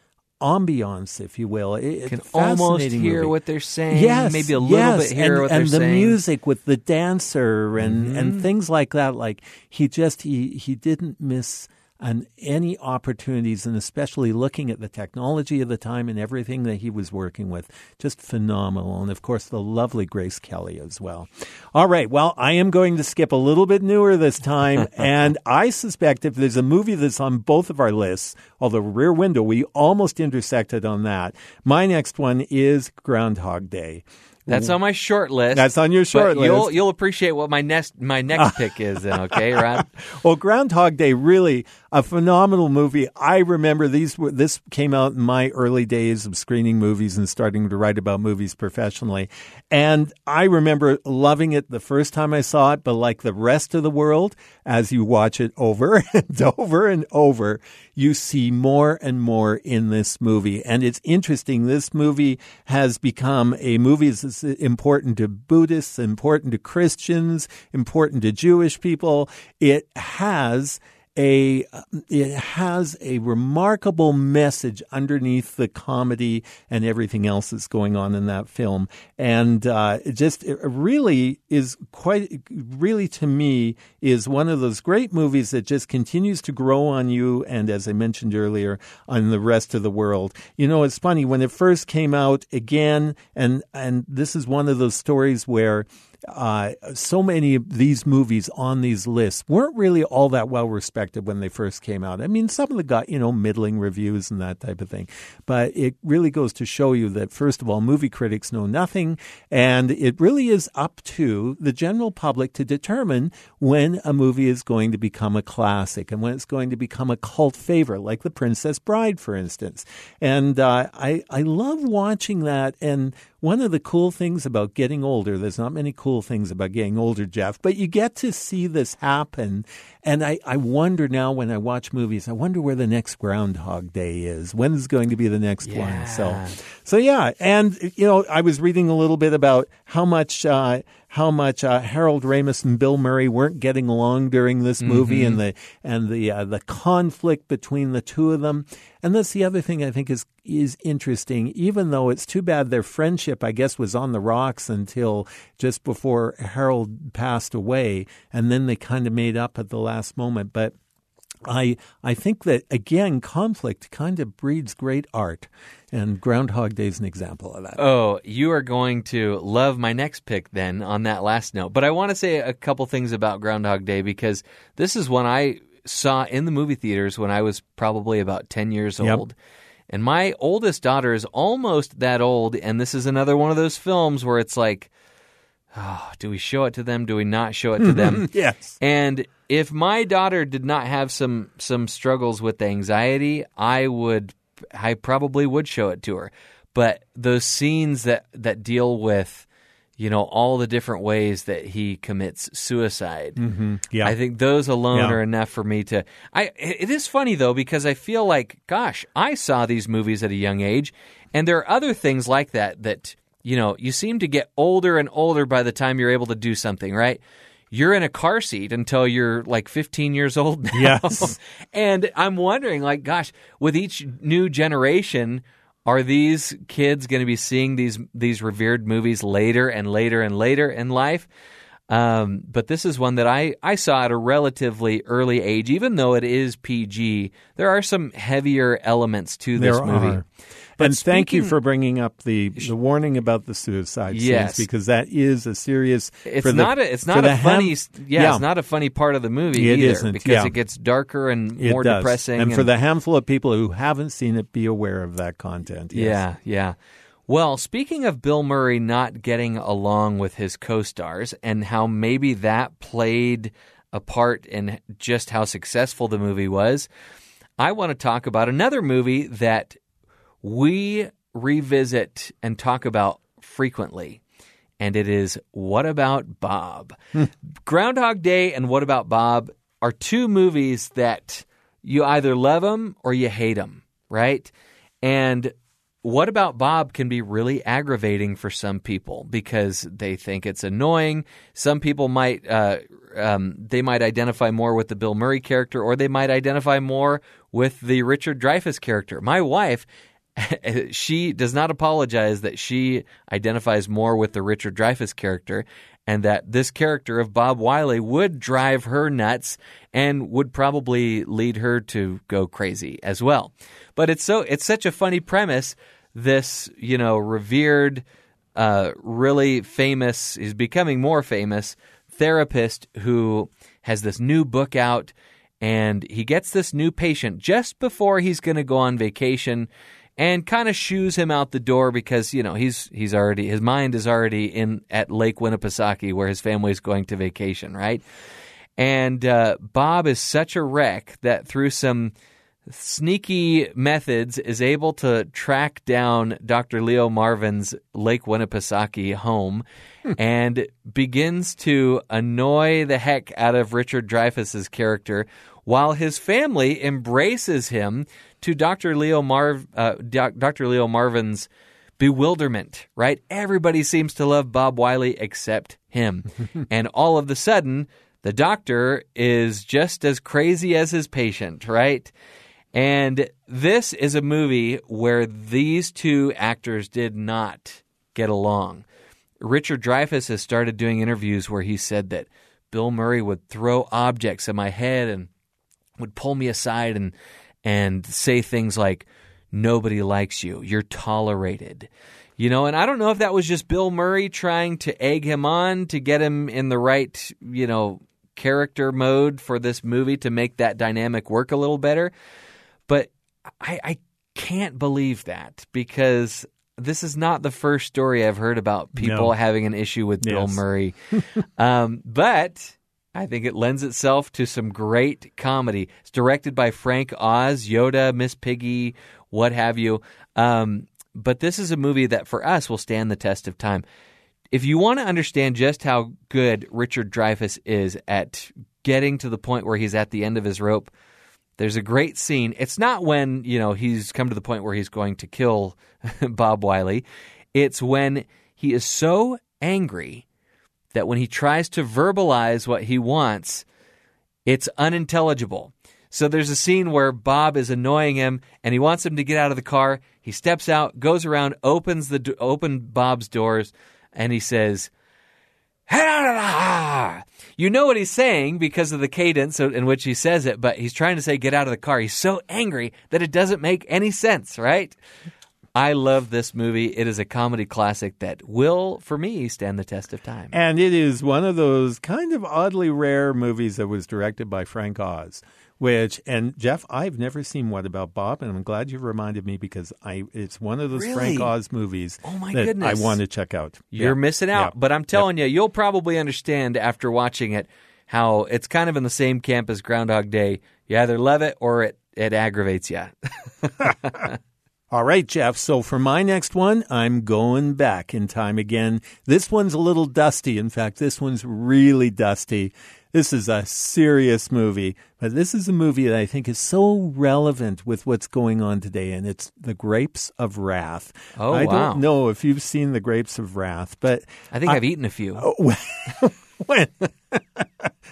[SPEAKER 2] ambiance, if you will. It,
[SPEAKER 1] can almost hear
[SPEAKER 2] movie.
[SPEAKER 1] what they're saying.
[SPEAKER 2] Yes,
[SPEAKER 1] maybe a little
[SPEAKER 2] yes,
[SPEAKER 1] bit hear
[SPEAKER 2] and,
[SPEAKER 1] what
[SPEAKER 2] and
[SPEAKER 1] they're
[SPEAKER 2] the
[SPEAKER 1] saying.
[SPEAKER 2] music with the dancer and
[SPEAKER 1] Mm-hmm.
[SPEAKER 2] and things like that. Like he just he he didn't miss on any opportunities, and especially looking at the technology of the time and everything that he was working with, just phenomenal. And of course, the lovely Grace Kelly as well. All right, well, I am going to skip a little bit newer this time, and I suspect if there's a movie that's on both of our lists, although Rear Window, we almost intersected on that. My next one is Groundhog Day.
[SPEAKER 1] That's on my short list.
[SPEAKER 2] That's on your short
[SPEAKER 1] but You'll
[SPEAKER 2] list.
[SPEAKER 1] you'll appreciate what my next my next pick is then, okay, Rod?
[SPEAKER 2] Well, Groundhog Day really a phenomenal movie. I remember these this came out in my early days of screening movies and starting to write about movies professionally. And I remember loving it the first time I saw it, but like the rest of the world, as you watch it over and over and over, you see more and more in this movie. And it's interesting. This movie has become a movie that's important to Buddhists, important to Christians, important to Jewish people. It has a it has a remarkable message underneath the comedy and everything else that's going on in that film, and uh, it just it really is quite really to me is one of those great movies that just continues to grow on you, and as I mentioned earlier, on the rest of the world. You know, it's funny when it first came out again, and and this is one of those stories where uh, so many of these movies on these lists weren't really all that well respected when they first came out. I mean, some of them got, you know, middling reviews and that type of thing. But it really goes to show you that, first of all, movie critics know nothing. And it really is up to the general public to determine when a movie is going to become a classic and when it's going to become a cult favorite, like The Princess Bride, for instance. And uh, I, I love watching that. And one of the cool things about getting older, there's not many cool things about getting older, Jeff, but you get to see this happen. And I, I wonder now when I watch movies, I wonder where the next Groundhog Day is. When is going to be the next one? So,
[SPEAKER 1] Yeah.
[SPEAKER 2] so yeah. And, you know, I was reading a little bit about how much, uh, how much uh, Harold Ramis and Bill Murray weren't getting along during this movie, and the and the uh, the conflict between the two of them. And that's the other thing I think is is interesting. Even though it's too bad their friendship, I guess, was on the rocks until just before Harold passed away, and then they kind of made up at the last moment. But I I think that again, conflict kind of breeds great art, and Groundhog Day is an example of that.
[SPEAKER 1] Oh, you are going to love my next pick then on that last note. But I want to say a couple things about Groundhog Day because this is one I saw in the movie theaters when I was probably about 10 years
[SPEAKER 2] Yep.
[SPEAKER 1] old. And my oldest daughter is almost that old. And this is another one of those films where it's like, oh, do we show it to them? Do we not show it to them?
[SPEAKER 2] yes.
[SPEAKER 1] And if my daughter did not have some some struggles with anxiety, I would I probably would show it to her. But those scenes that that deal with you know all the different ways that he commits suicide. Mm-hmm.
[SPEAKER 2] Yeah.
[SPEAKER 1] I think those alone
[SPEAKER 2] Yeah.
[SPEAKER 1] are enough for me to. I. It is funny though because I feel like, gosh, I saw these movies at a young age, and there are other things like that that you know, you seem to get older and older by the time you're able to do something, right? You're in a car seat until you're like 15 years old now.
[SPEAKER 2] Yes.
[SPEAKER 1] and I'm wondering, like, gosh, with each new generation, are these kids going to be seeing these these revered movies later and later and later in life? Um, but this is one that I, I saw at a relatively early age, even though it is PG. There are some heavier elements to this
[SPEAKER 2] there
[SPEAKER 1] movie.
[SPEAKER 2] are.
[SPEAKER 1] But
[SPEAKER 2] and thank you for bringing up the, the warning about the suicide
[SPEAKER 1] Yes.
[SPEAKER 2] scenes because that is a serious.
[SPEAKER 1] It's
[SPEAKER 2] the-
[SPEAKER 1] not a it's not a funny
[SPEAKER 2] ham-
[SPEAKER 1] yeah, it's not a funny part of the movie
[SPEAKER 2] It
[SPEAKER 1] either
[SPEAKER 2] isn't,
[SPEAKER 1] because
[SPEAKER 2] yeah.
[SPEAKER 1] it gets darker and more depressing
[SPEAKER 2] And, for the handful of people who haven't seen it, be aware of that content. yes.
[SPEAKER 1] Yeah, yeah. Well, speaking of Bill Murray not getting along with his co-stars and how maybe that played a part in just how successful the movie was, I want to talk about another movie that we revisit and talk about frequently. And it is What About Bob? Groundhog Day and What About Bob are two movies that you either love them or you hate them, right? And what about Bob can be really aggravating for some people because they think it's annoying. Some people might uh, um, they might identify more with the Bill Murray character, or they might identify more with the Richard Dreyfuss character. My wife, she does not apologize that she identifies more with the Richard Dreyfuss character, and that this character of Bob Wiley would drive her nuts and would probably lead her to go crazy as well. But it's so it's such a funny premise. This you know revered, uh, really famous. is becoming more famous therapist who has this new book out, and he gets this new patient just before he's going to go on vacation. And kind of shoos him out the door because you know he's he's already his mind is already in at Lake Winnipesaukee where his family is going to vacation, right? And uh, Bob is such a wreck that through some sneaky methods is able to track down Dr. Leo Marvin's Lake Winnipesaukee home and begins to annoy the heck out of Richard Dreyfuss's character while his family embraces him to Dr. Leo Marv uh, Dr. Leo Marvin's bewilderment, right? Everybody seems to love Bob Wiley except him. and all of a sudden, the doctor is just as crazy as his patient, right? And this is a movie where these two actors did not get along. Richard Dreyfuss has started doing interviews where he said that Bill Murray would throw objects at my head and would pull me aside and and say things like nobody likes you you're tolerated you know and i don't know if that was just bill murray trying to egg him on to get him in the right you know character mode for this movie to make that dynamic work a little better but i i can't believe that because this is not the first story i've heard about people
[SPEAKER 2] No.
[SPEAKER 1] having an issue with bill
[SPEAKER 2] Yes.
[SPEAKER 1] murray um, but I think it lends itself to some great comedy. It's directed by Frank Oz, Yoda, Miss Piggy, what have you. Um, but this is a movie that for us will stand the test of time. If you want to understand just how good Richard Dreyfuss is at getting to the point where he's at the end of his rope, there's a great scene. It's not when, you know, he's come to the point where he's going to kill Bob Wiley. It's when he is so angry that when he tries to verbalize what he wants, it's unintelligible. So there's a scene where Bob is annoying him and he wants him to get out of the car. He steps out, goes around, opens the open Bob's doors and he says, "Ha-da-da-da." You know what he's saying because of the cadence in which he says it, but he's trying to say get out of the car. He's so angry that it doesn't make any sense, right? I love this movie. It is a comedy classic that will, for me, stand the test of time.
[SPEAKER 2] And it is one of those kind of oddly rare movies that was directed by Frank Oz. Which and Jeff, I've never seen What About Bob, and I'm glad you reminded me because I it's one of those Frank Oz movies
[SPEAKER 1] Oh, my
[SPEAKER 2] that
[SPEAKER 1] goodness.
[SPEAKER 2] I want to check out.
[SPEAKER 1] You're
[SPEAKER 2] Yeah.
[SPEAKER 1] missing out.
[SPEAKER 2] Yeah.
[SPEAKER 1] But I'm telling you, you'll probably understand after watching it how it's kind of in the same camp as Groundhog Day. You either love it or it, it aggravates you.
[SPEAKER 2] All right, Jeff. So for my next one, I'm going back in time again. This one's a little dusty. In fact, this one's really dusty. this is a serious movie, but this is a movie that I think is so relevant with what's going on today, and it's The Grapes of Wrath.
[SPEAKER 1] Oh,
[SPEAKER 2] I
[SPEAKER 1] wow.
[SPEAKER 2] don't know if you've seen The Grapes of Wrath, but
[SPEAKER 1] I think I, have eaten a few.
[SPEAKER 2] Oh, when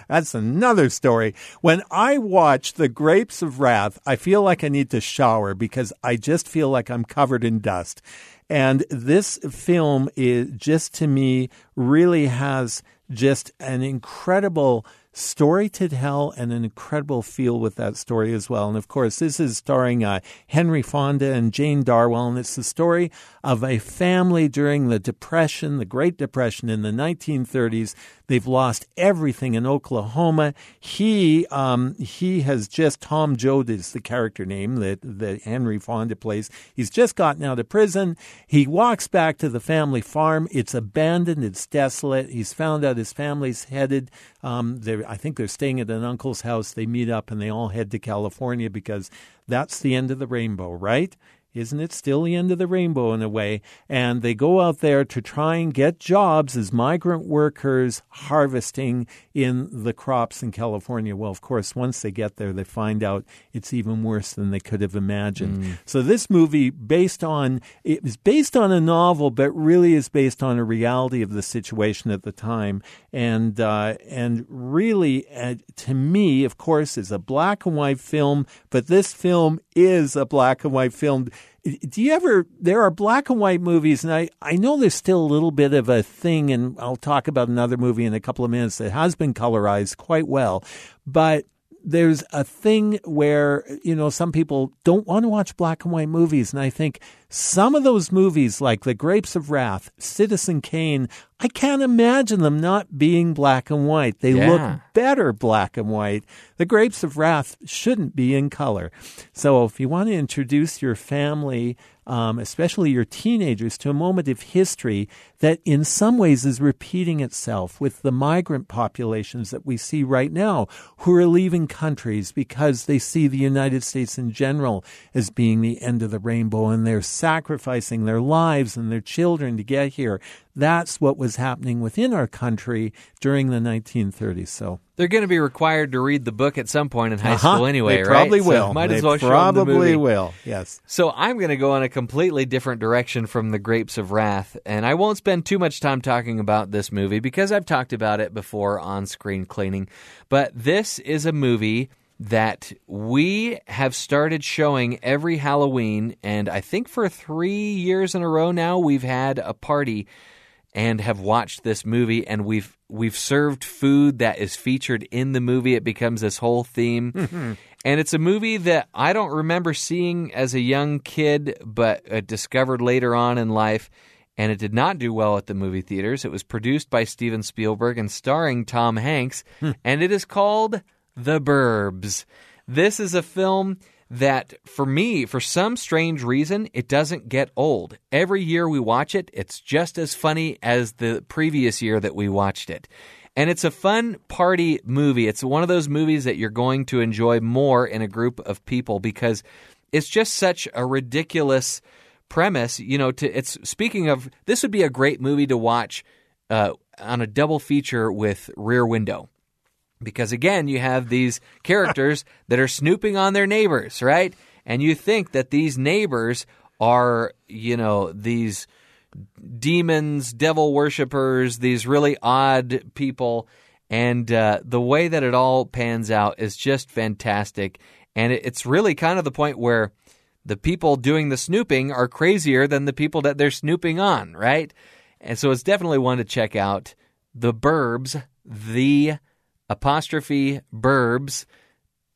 [SPEAKER 2] that's another story. When I watch The Grapes of Wrath, I feel like I need to shower because I just feel like I'm covered in dust. And this film is just to me really has just an incredible story to tell and an incredible feel with that story as well. And of course, this is starring uh, Henry Fonda and Jane Darwell, and it's the story of a family during the Depression, the Great Depression in the 1930s. They've lost everything in Oklahoma. He um, he has just Tom Joad is the character name that that Henry Fonda plays. He's just gotten out of prison. He walks back to the family farm. It's abandoned. It's desolate. He's found out his family's headed. Um, I think they're staying at an uncle's house. They meet up and they all head to California because that's the end of the rainbow, right? Isn't it still the end of the rainbow in a way? And they go out there to try and get jobs as migrant workers harvesting in the crops in California. Well, of course, once they get there, they find out it's even worse than they could have imagined. Mm. So this movie, based on it is based on a novel, but really is based on a reality of the situation at the time, and uh, and really, uh, to me, of course, is a black and white film. But this film is a black and white film do you ever there are black and white movies and I, I know there's still a little bit of a thing and I'll talk about another movie in a couple of minutes that has been colorized quite well but there's a thing where you know some people don't want to watch black and white movies. And i think some of those movies like the grapes of wrath citizen kane i can't imagine them not being black and white. They
[SPEAKER 1] yeah.
[SPEAKER 2] look better black and white. The grapes of wrath shouldn't be in color. So if you want to introduce your family um, especially your teenagers, to a moment of history that in some ways is repeating itself with the migrant populations that we see right now who are leaving countries because they see the United States in general as being the end of the rainbow and they're sacrificing their lives and their children to get here. That's what was happening within our country during the 1930s. So
[SPEAKER 1] they're going to be required to read the book at some point in high
[SPEAKER 2] uh-huh.
[SPEAKER 1] school anyway,
[SPEAKER 2] they
[SPEAKER 1] right?
[SPEAKER 2] Probably
[SPEAKER 1] so
[SPEAKER 2] will.
[SPEAKER 1] might
[SPEAKER 2] they
[SPEAKER 1] as well
[SPEAKER 2] probably
[SPEAKER 1] show them the movie.
[SPEAKER 2] will. Yes.
[SPEAKER 1] So I'm going to go in a completely different direction from the Grapes of Wrath, and I won't spend too much time talking about this movie because I've talked about it before on screen cleaning. But this is a movie that we have started showing every Halloween, and I think for three years in a row now, we've had a party and have watched this movie and we've we've served food that is featured in the movie it becomes this whole theme
[SPEAKER 2] Mm-hmm.
[SPEAKER 1] and it's a movie that I don't remember seeing as a young kid but uh, discovered later on in life and it did not do well at the movie theaters it was produced by Steven Spielberg and starring Tom Hanks
[SPEAKER 2] Hmm.
[SPEAKER 1] and it is called The Burbs this is a film that for me, for some strange reason, it doesn't get old. Every year we watch it, it's just as funny as the previous year that we watched it. And it's a fun party movie. It's one of those movies that you're going to enjoy more in a group of people because it's just such a ridiculous premise. You know, to it's speaking of this would be a great movie to watch uh, on a double feature with Rear Window because again you have these characters that are snooping on their neighbors right? And you think that these neighbors are you know these demons devil worshippers these really odd people. And uh, the way that it all pans out is just fantastic. And it's really kind of the point where the people doing the snooping are crazier than the people that they're snooping on right? And so it's definitely one to check out. The burbs the apostrophe Burbs,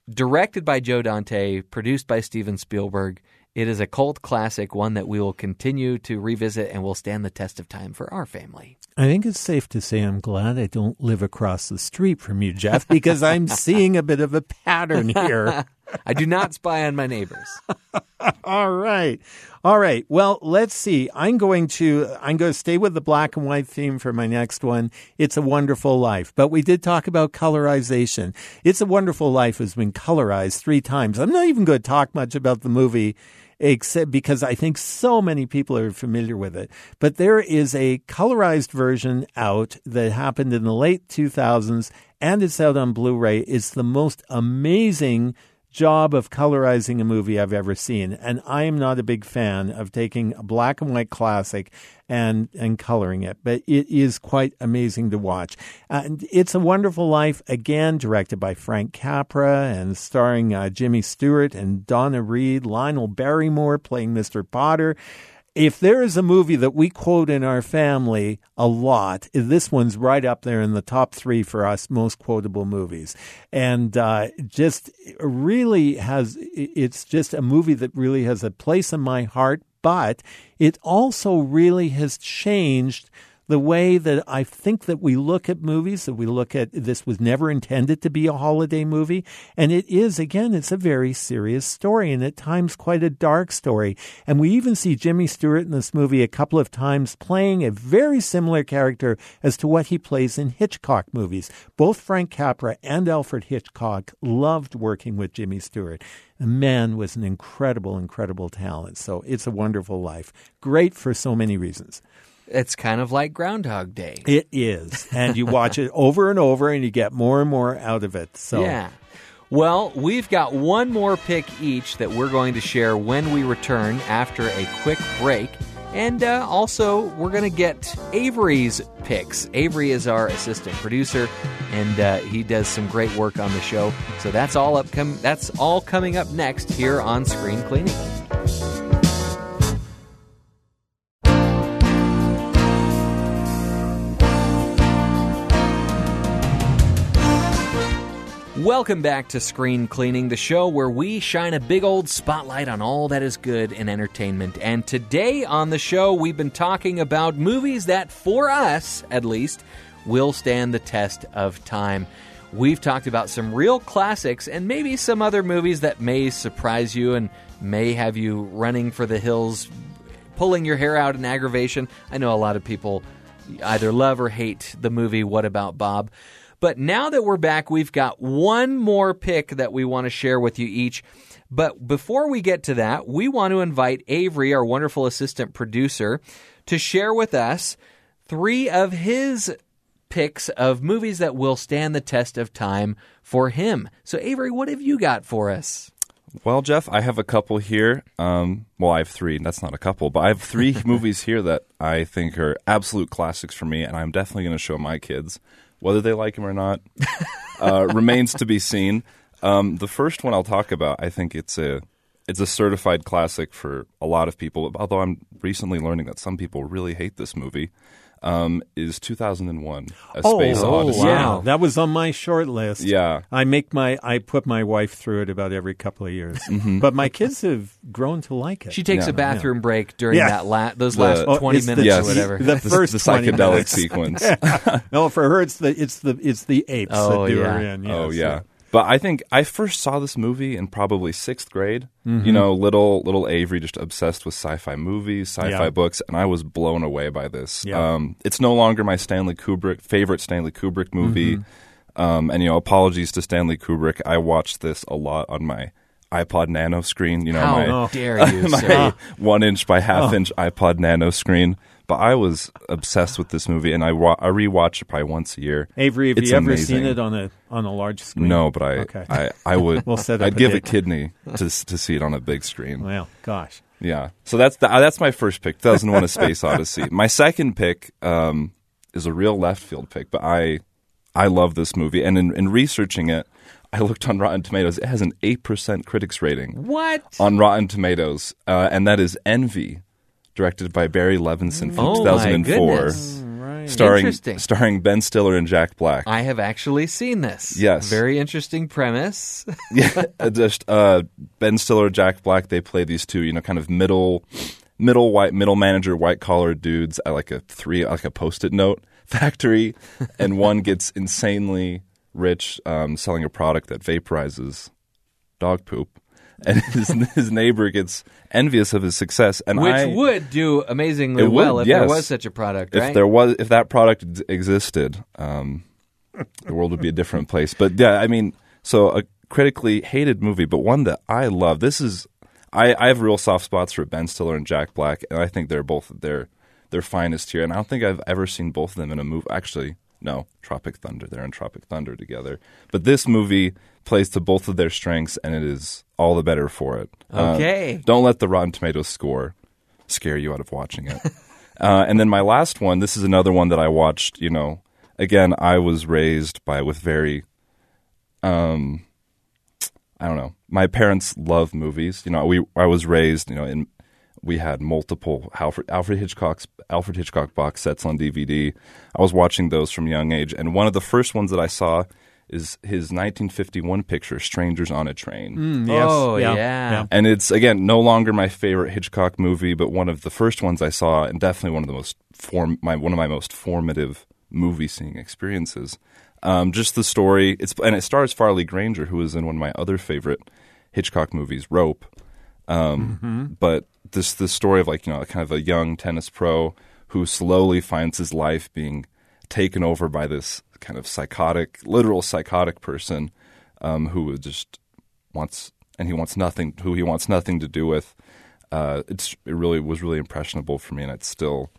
[SPEAKER 1] directed by Joe Dante, produced by Steven Spielberg. It is a cult classic, one that we will continue to revisit and will stand the test of time for our family.
[SPEAKER 2] I think it's safe to say I'm glad I don't live across the street from you, Jeff, because I'm seeing a bit of a pattern here.
[SPEAKER 1] I do not spy on my neighbors.
[SPEAKER 2] All right. All right. Well, let's see. I'm going to I'm going to stay with the black and white theme for my next one. It's a wonderful life. But we did talk about colorization. It's a wonderful life has been colorized 3 times. I'm not even going to talk much about the movie except because I think so many people are familiar with it. But there is a colorized version out that happened in the late 2000s and it's out on Blu-ray. It's the most amazing job of colorizing a movie I've ever seen. And I am not a big fan of taking a black and white classic and, and coloring it, but it is quite amazing to watch. And it's a Wonderful Life, again, directed by Frank Capra and starring uh, Jimmy Stewart and Donna Reed, Lionel Barrymore playing Mr. Potter if there is a movie that we quote in our family a lot, this one's right up there in the top three for us most quotable movies. And uh, just really has, it's just a movie that really has a place in my heart, but it also really has changed the way that I think that we look at movies, that we look at this was never intended to be a holiday movie. And it is, again, it's a very serious story and at times quite a dark story. And we even see Jimmy Stewart in this movie a couple of times playing a very similar character as to what he plays in Hitchcock movies. Both Frank Capra and Alfred Hitchcock loved working with Jimmy Stewart. The man was an incredible, incredible talent. So it's a wonderful life. Great for so many reasons.
[SPEAKER 1] It's kind of like Groundhog Day.
[SPEAKER 2] It is. And you watch it over and over and you get more and more out of it. So
[SPEAKER 1] Yeah. Well, we've got one more pick each that we're going to share when we return after a quick break. And uh, also, we're going to get Avery's picks. Avery is our assistant producer, and uh, he does some great work on the show. So that's all upcoming. That's all coming up next here on Screen Cleaning. Welcome back to Screen Cleaning, the show where we shine a big old spotlight on all that is good in entertainment. And today on the show, we've been talking about movies that, for us at least, will stand the test of time. We've talked about some real classics and maybe some other movies that may surprise you and may have you running for the hills, pulling your hair out in aggravation. I know a lot of people either love or hate the movie What About Bob? But now that we're back, we've got one more pick that we want to share with you each. But before we get to that, we want to invite Avery, our wonderful assistant producer, to share with us three of his picks of movies that will stand the test of time for him. So, Avery, what have you got for us?
[SPEAKER 3] Well, Jeff, I have a couple here. Um, well, I have three. That's not a couple, but I have three movies here that I think are absolute classics for me, and I'm definitely going to show my kids. Whether they like him or not uh, remains to be seen. Um, the first one I'll talk about, I think it's a it's a certified classic for a lot of people. Although I'm recently learning that some people really hate this movie. Um, is 2001 A Space Odyssey?
[SPEAKER 2] wow. That was on my short list.
[SPEAKER 3] Yeah.
[SPEAKER 2] I make my I put my wife through it about every couple of years.
[SPEAKER 3] Mm-hmm.
[SPEAKER 2] But my kids have grown to like it.
[SPEAKER 1] She takes
[SPEAKER 3] Yeah.
[SPEAKER 1] a bathroom break during
[SPEAKER 2] Yeah.
[SPEAKER 1] that la- those
[SPEAKER 3] The-
[SPEAKER 1] last
[SPEAKER 3] Oh,
[SPEAKER 1] 20
[SPEAKER 2] the-
[SPEAKER 1] minutes
[SPEAKER 3] yes.
[SPEAKER 1] or whatever.
[SPEAKER 2] the
[SPEAKER 3] The,
[SPEAKER 2] first
[SPEAKER 3] the psychedelic sequence.
[SPEAKER 2] no, for her it's the it's the it's the apes
[SPEAKER 1] Oh,
[SPEAKER 2] that do
[SPEAKER 1] yeah.
[SPEAKER 2] her in. Yes.
[SPEAKER 3] Oh yeah. But I think I first saw this movie in probably sixth grade. You know, little little Avery just obsessed with sci-fi movies, sci-fi
[SPEAKER 2] Yeah.
[SPEAKER 3] books, and I was blown away by this.
[SPEAKER 2] Yeah.
[SPEAKER 3] Um, it's no longer my Stanley Kubrick favorite Stanley Kubrick movie. Um, and you know, apologies to Stanley Kubrick. I watched this a lot on my iPod Nano screen. You know,
[SPEAKER 1] How
[SPEAKER 3] my
[SPEAKER 1] dare you,
[SPEAKER 3] my
[SPEAKER 1] sir?
[SPEAKER 3] one inch by half inch iPod Nano screen. But I was obsessed with this movie, and I, wa- I rewatch it probably once a year.
[SPEAKER 2] Avery, have
[SPEAKER 3] It's
[SPEAKER 2] you ever
[SPEAKER 3] amazing.
[SPEAKER 2] seen it on a on a large screen?
[SPEAKER 3] No, but I,
[SPEAKER 2] Okay.
[SPEAKER 3] I, I would.
[SPEAKER 2] We'll set up
[SPEAKER 3] I'd
[SPEAKER 2] a
[SPEAKER 3] give a kidney to to see it on a big screen.
[SPEAKER 2] Well, gosh.
[SPEAKER 3] Yeah. So that's the, uh, that's my first pick. 2001: A Space Odyssey. My second pick um, is a real left field pick, but I I love this movie, and in, in researching it, I looked on Rotten Tomatoes. It has an eight percent critics rating
[SPEAKER 1] what?
[SPEAKER 3] on Rotten Tomatoes, uh, and that is Envy, directed by Barry Levinson from
[SPEAKER 1] Oh,
[SPEAKER 3] 2004,
[SPEAKER 1] goodness.
[SPEAKER 2] Right.
[SPEAKER 3] starring starring Ben Stiller and Jack Black.
[SPEAKER 1] I have actually seen this.
[SPEAKER 3] Yes.
[SPEAKER 1] Very interesting premise.
[SPEAKER 3] yeah, uh, just uh, Ben Stiller, Jack Black. They play these two, you know, kind of middle, middle white, middle manager, white collar dudes at like a three, like a post-it note factory, and one gets insanely rich um, selling a product that vaporizes dog poop, and his his neighbor gets envious of his success, and
[SPEAKER 1] Which
[SPEAKER 3] I,
[SPEAKER 1] would do amazingly
[SPEAKER 3] would,
[SPEAKER 1] well if there was such a product,
[SPEAKER 3] if
[SPEAKER 1] right?
[SPEAKER 3] there was if that product d- existed, um, the world would be a different place. But yeah, I mean, so a critically hated movie, but one that I love. This is I, I have real soft spots for Ben Stiller and Jack Black, and I think they're both their their finest here. And I don't think I've ever seen both of them in a movie. Actually, no, Tropic Thunder. They're in Tropic Thunder together. But this movie plays to both of their strengths, and it is all the better for it. Uh,
[SPEAKER 1] Okay.
[SPEAKER 3] don't let the Rotten Tomatoes score scare you out of watching it. uh, and then my last one. This is another one that I watched. You know, again, I was raised by with very um I don't know. My parents love movies. You know, we I was raised, you know, in we had multiple Alfred Alfred Hitchcock's Alfred Hitchcock box sets on DVD. I was watching those from a young age, and one of the first ones that I saw is his 1951 picture, "Strangers on a Train."
[SPEAKER 2] Mm, yes,
[SPEAKER 1] Oh,
[SPEAKER 2] yeah,
[SPEAKER 1] yeah.
[SPEAKER 3] And it's again no longer my favorite Hitchcock movie, but one of the first ones I saw, and definitely one of the most form my one of my most formative movie seeing experiences. Um, just the story, it's and it stars Farley Granger, who was in one of my other favorite Hitchcock movies, Rope. Um, But this the story of like you know kind of a young tennis pro who slowly finds his life being taken over by this kind of psychotic, literal psychotic person um, who just wants and he wants nothing who he wants nothing to do with. Uh, it's it really was really impressionable for me, and it's still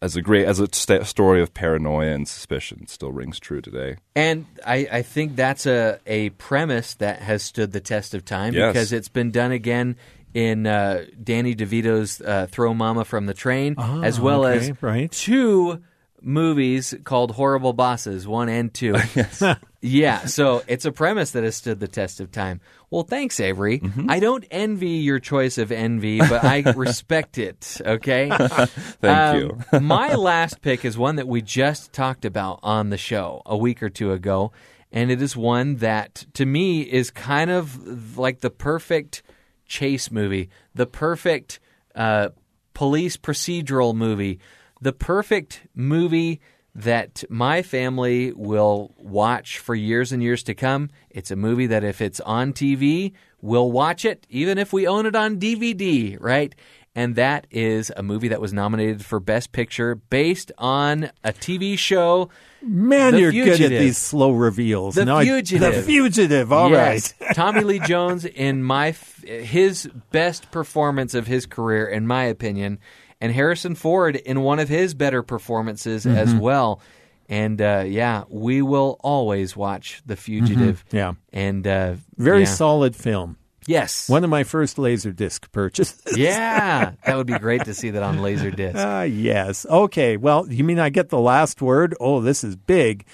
[SPEAKER 3] as a great as a st- story of paranoia and suspicion still rings true today.
[SPEAKER 1] And I, I think that's a, a premise that has stood the test of time
[SPEAKER 3] Yes.
[SPEAKER 1] because it's been done again in uh, Danny DeVito's uh, Throw Mama from the Train,
[SPEAKER 2] Ah,
[SPEAKER 1] as well
[SPEAKER 2] okay,
[SPEAKER 1] as
[SPEAKER 2] right.
[SPEAKER 1] two movies called Horrible Bosses, one and two. yeah, so it's a premise that has stood the test of time. Well, thanks, Avery.
[SPEAKER 3] Mm-hmm.
[SPEAKER 1] I don't envy your choice of envy, but I respect it, okay?
[SPEAKER 3] Thank
[SPEAKER 1] Um,
[SPEAKER 3] you.
[SPEAKER 1] my last pick is one that we just talked about on the show a week or two ago, and it is one that to me is kind of like the perfect chase movie, the perfect uh, police procedural movie, the perfect movie that my family will watch for years and years to come. It's a movie that if it's on TV, we'll watch it, even if we own it on DVD, right? And that is a movie that was nominated for Best Picture based on a TV show.
[SPEAKER 2] Man,
[SPEAKER 1] The
[SPEAKER 2] you're good at these slow reveals.
[SPEAKER 1] The
[SPEAKER 2] No, I-
[SPEAKER 1] Fugitive.
[SPEAKER 2] the fugitive. All right.
[SPEAKER 1] yes, Tommy Lee Jones in my his best performance of his career, in my opinion, and Harrison Ford in one of his better performances
[SPEAKER 2] Mm-hmm.
[SPEAKER 1] as well. And uh, yeah, we will always watch The Fugitive.
[SPEAKER 2] Mm-hmm. Yeah.
[SPEAKER 1] and uh,
[SPEAKER 2] Very
[SPEAKER 1] yeah.
[SPEAKER 2] solid film.
[SPEAKER 1] Yes,
[SPEAKER 2] One of my first Laserdisc purchases.
[SPEAKER 1] yeah, that would be great to see that on Laserdisc.
[SPEAKER 2] Ah, yes. Okay. Well, you mean I get the last word? Oh, this is big.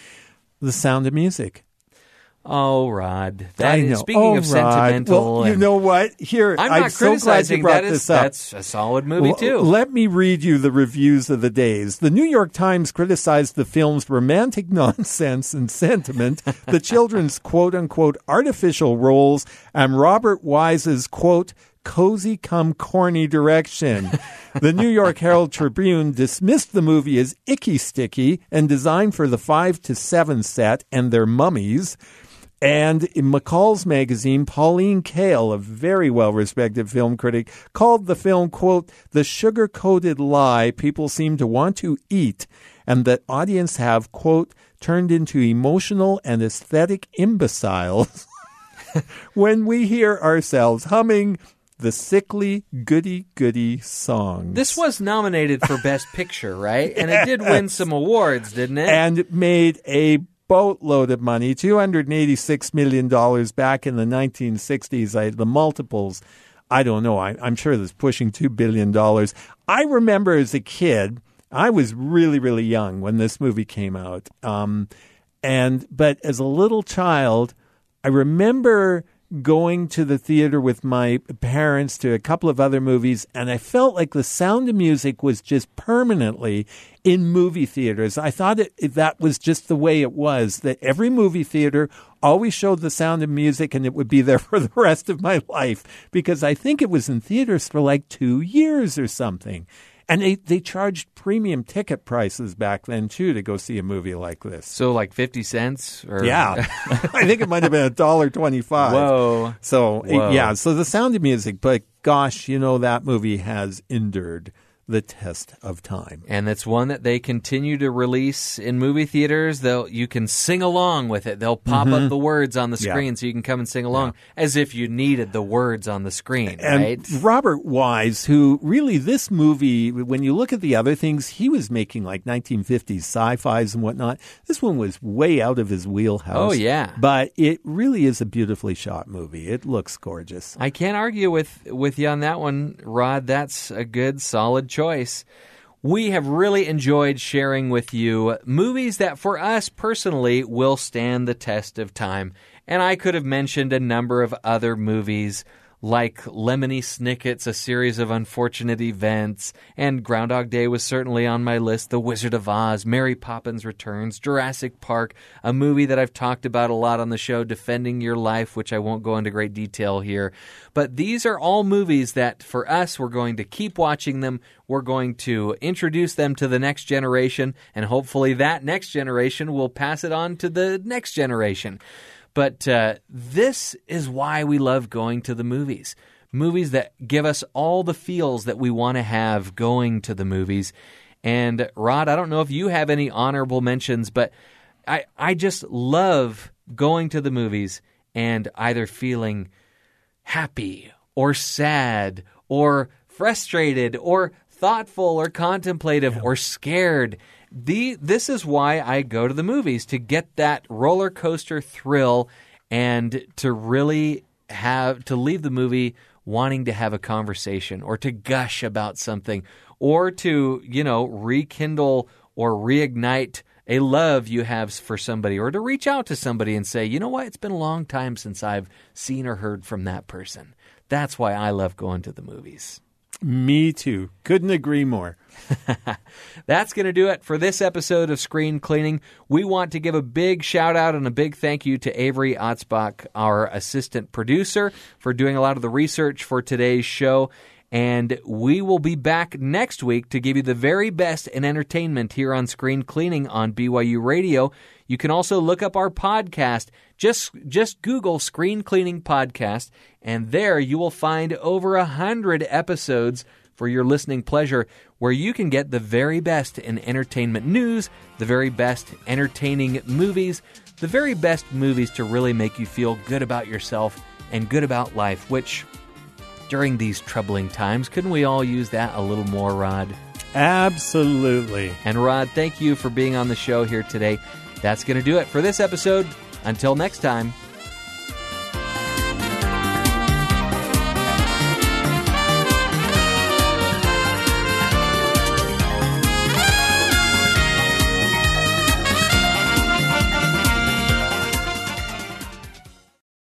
[SPEAKER 2] The sound of music.
[SPEAKER 1] Oh, Rod. That
[SPEAKER 2] I
[SPEAKER 1] is-
[SPEAKER 2] know.
[SPEAKER 1] Speaking
[SPEAKER 2] oh,
[SPEAKER 1] of sentimental,
[SPEAKER 2] Well, you know what? Here,
[SPEAKER 1] I'm not
[SPEAKER 2] so glad you
[SPEAKER 1] criticizing
[SPEAKER 2] brought
[SPEAKER 1] that. Is,
[SPEAKER 2] this up.
[SPEAKER 1] that's a solid movie
[SPEAKER 2] L-
[SPEAKER 1] too.
[SPEAKER 2] Let me read you the reviews of the days. The New York Times criticized the film's romantic nonsense and sentiment, the children's quote unquote artificial roles, and Robert Wise's quote cozy come corny direction. the New York Herald Tribune dismissed the movie as icky sticky and designed for the 5 to 7 set and their mummies. And in McCall's magazine, Pauline Kael, a very well respected film critic, called the film, quote, the sugar coated lie people seem to want to eat, and that audience have, quote, turned into emotional and aesthetic imbeciles when we hear ourselves humming the sickly goody goody song.
[SPEAKER 1] This was nominated for Best Picture, right? And it did win some awards, didn't it?
[SPEAKER 2] and made a boatload of money $286 million back in the 1960s. I, the multiples, I don't know. I, I'm sure that's pushing $2 billion. I remember as a kid, I was really, really young when this movie came out. Um, and, but as a little child, I remember going to the theater with my parents to a couple of other movies, and I felt like the sound of music was just permanently in movie theaters. I thought it, that was just the way it was, that every movie theater always showed the sound of music and it would be there for the rest of my life because I think it was in theaters for like two years or something. And they, they charged premium ticket prices back then too to go see a movie like this.
[SPEAKER 1] so like 50 cents or
[SPEAKER 2] Yeah, I think it might have been a dollar twenty-five.
[SPEAKER 1] Whoa.
[SPEAKER 2] So
[SPEAKER 1] Whoa.
[SPEAKER 2] yeah, so the sound of music, but gosh, you know that movie has endured. The test of time.
[SPEAKER 1] And it's one that they continue to release in movie theaters. They'll you can sing along with it. They'll pop up the words on the
[SPEAKER 2] Mm-hmm. Yeah.
[SPEAKER 1] screen so you can come and sing along as if you needed the words on the screen,
[SPEAKER 2] And
[SPEAKER 1] right?
[SPEAKER 2] Robert Wise, who really this movie, when you look at the other things, he was making like 1950s sci-fis and whatnot. This one was way out of his wheelhouse.
[SPEAKER 1] Oh, yeah.
[SPEAKER 2] but it really is a beautifully shot movie. It looks gorgeous.
[SPEAKER 1] I can't argue with with you on that one, Rod. That's a good, solid choice. We have really enjoyed sharing with you movies that, for us personally, will stand the test of time. And I could have mentioned a number of other movies like Lemony Snicket's A Series of Unfortunate Events, and Groundhog Day was certainly on my list, The Wizard of Oz, Mary Poppins Returns, Jurassic Park, a movie that I've talked about a lot on the show, Defending Your Life, which I won't go into great detail here. But these are all movies that, for us, we're going to keep watching them. We're going to introduce them to the next generation, and hopefully that next generation will pass it on to the next generation. But uh, this is why we love going to the movies. Movies that give us all the feels that we want to have going to the movies. And Rod, I don't know if you have any honorable mentions, but I, I just love going to the movies and either feeling happy or sad or frustrated or thoughtful or contemplative or scared. The this is why I go to the movies to get that roller coaster thrill and to really have to leave the movie wanting to have a conversation or to gush about something or to, you know, rekindle or reignite a love you have for somebody or to reach out to somebody and say, you know what, it's been a long time since I've seen or heard from that person. That's why I love going to the movies.
[SPEAKER 2] Me too. Couldn't agree more.
[SPEAKER 1] That's going to do it for this episode of Screen Cleaning. We want to give a big shout out and a big thank you to Avery Otzbach, our assistant producer, for doing a lot of the research for today's show. And we will be back next week to give you the very best in entertainment here on Screen Cleaning on BYU Radio. You can also look up our podcast. Just just Google Screen Cleaning Podcast, and there you will find over a hundred episodes for your listening pleasure, where you can get the very best in entertainment news, the very best entertaining movies, the very best movies to really make you feel good about yourself and good about life, which during these troubling times, couldn't we all use that a little more, Rod?
[SPEAKER 2] Absolutely.
[SPEAKER 1] And Rod, thank you for being on the show here today. That's going to do it for this episode. Until next time,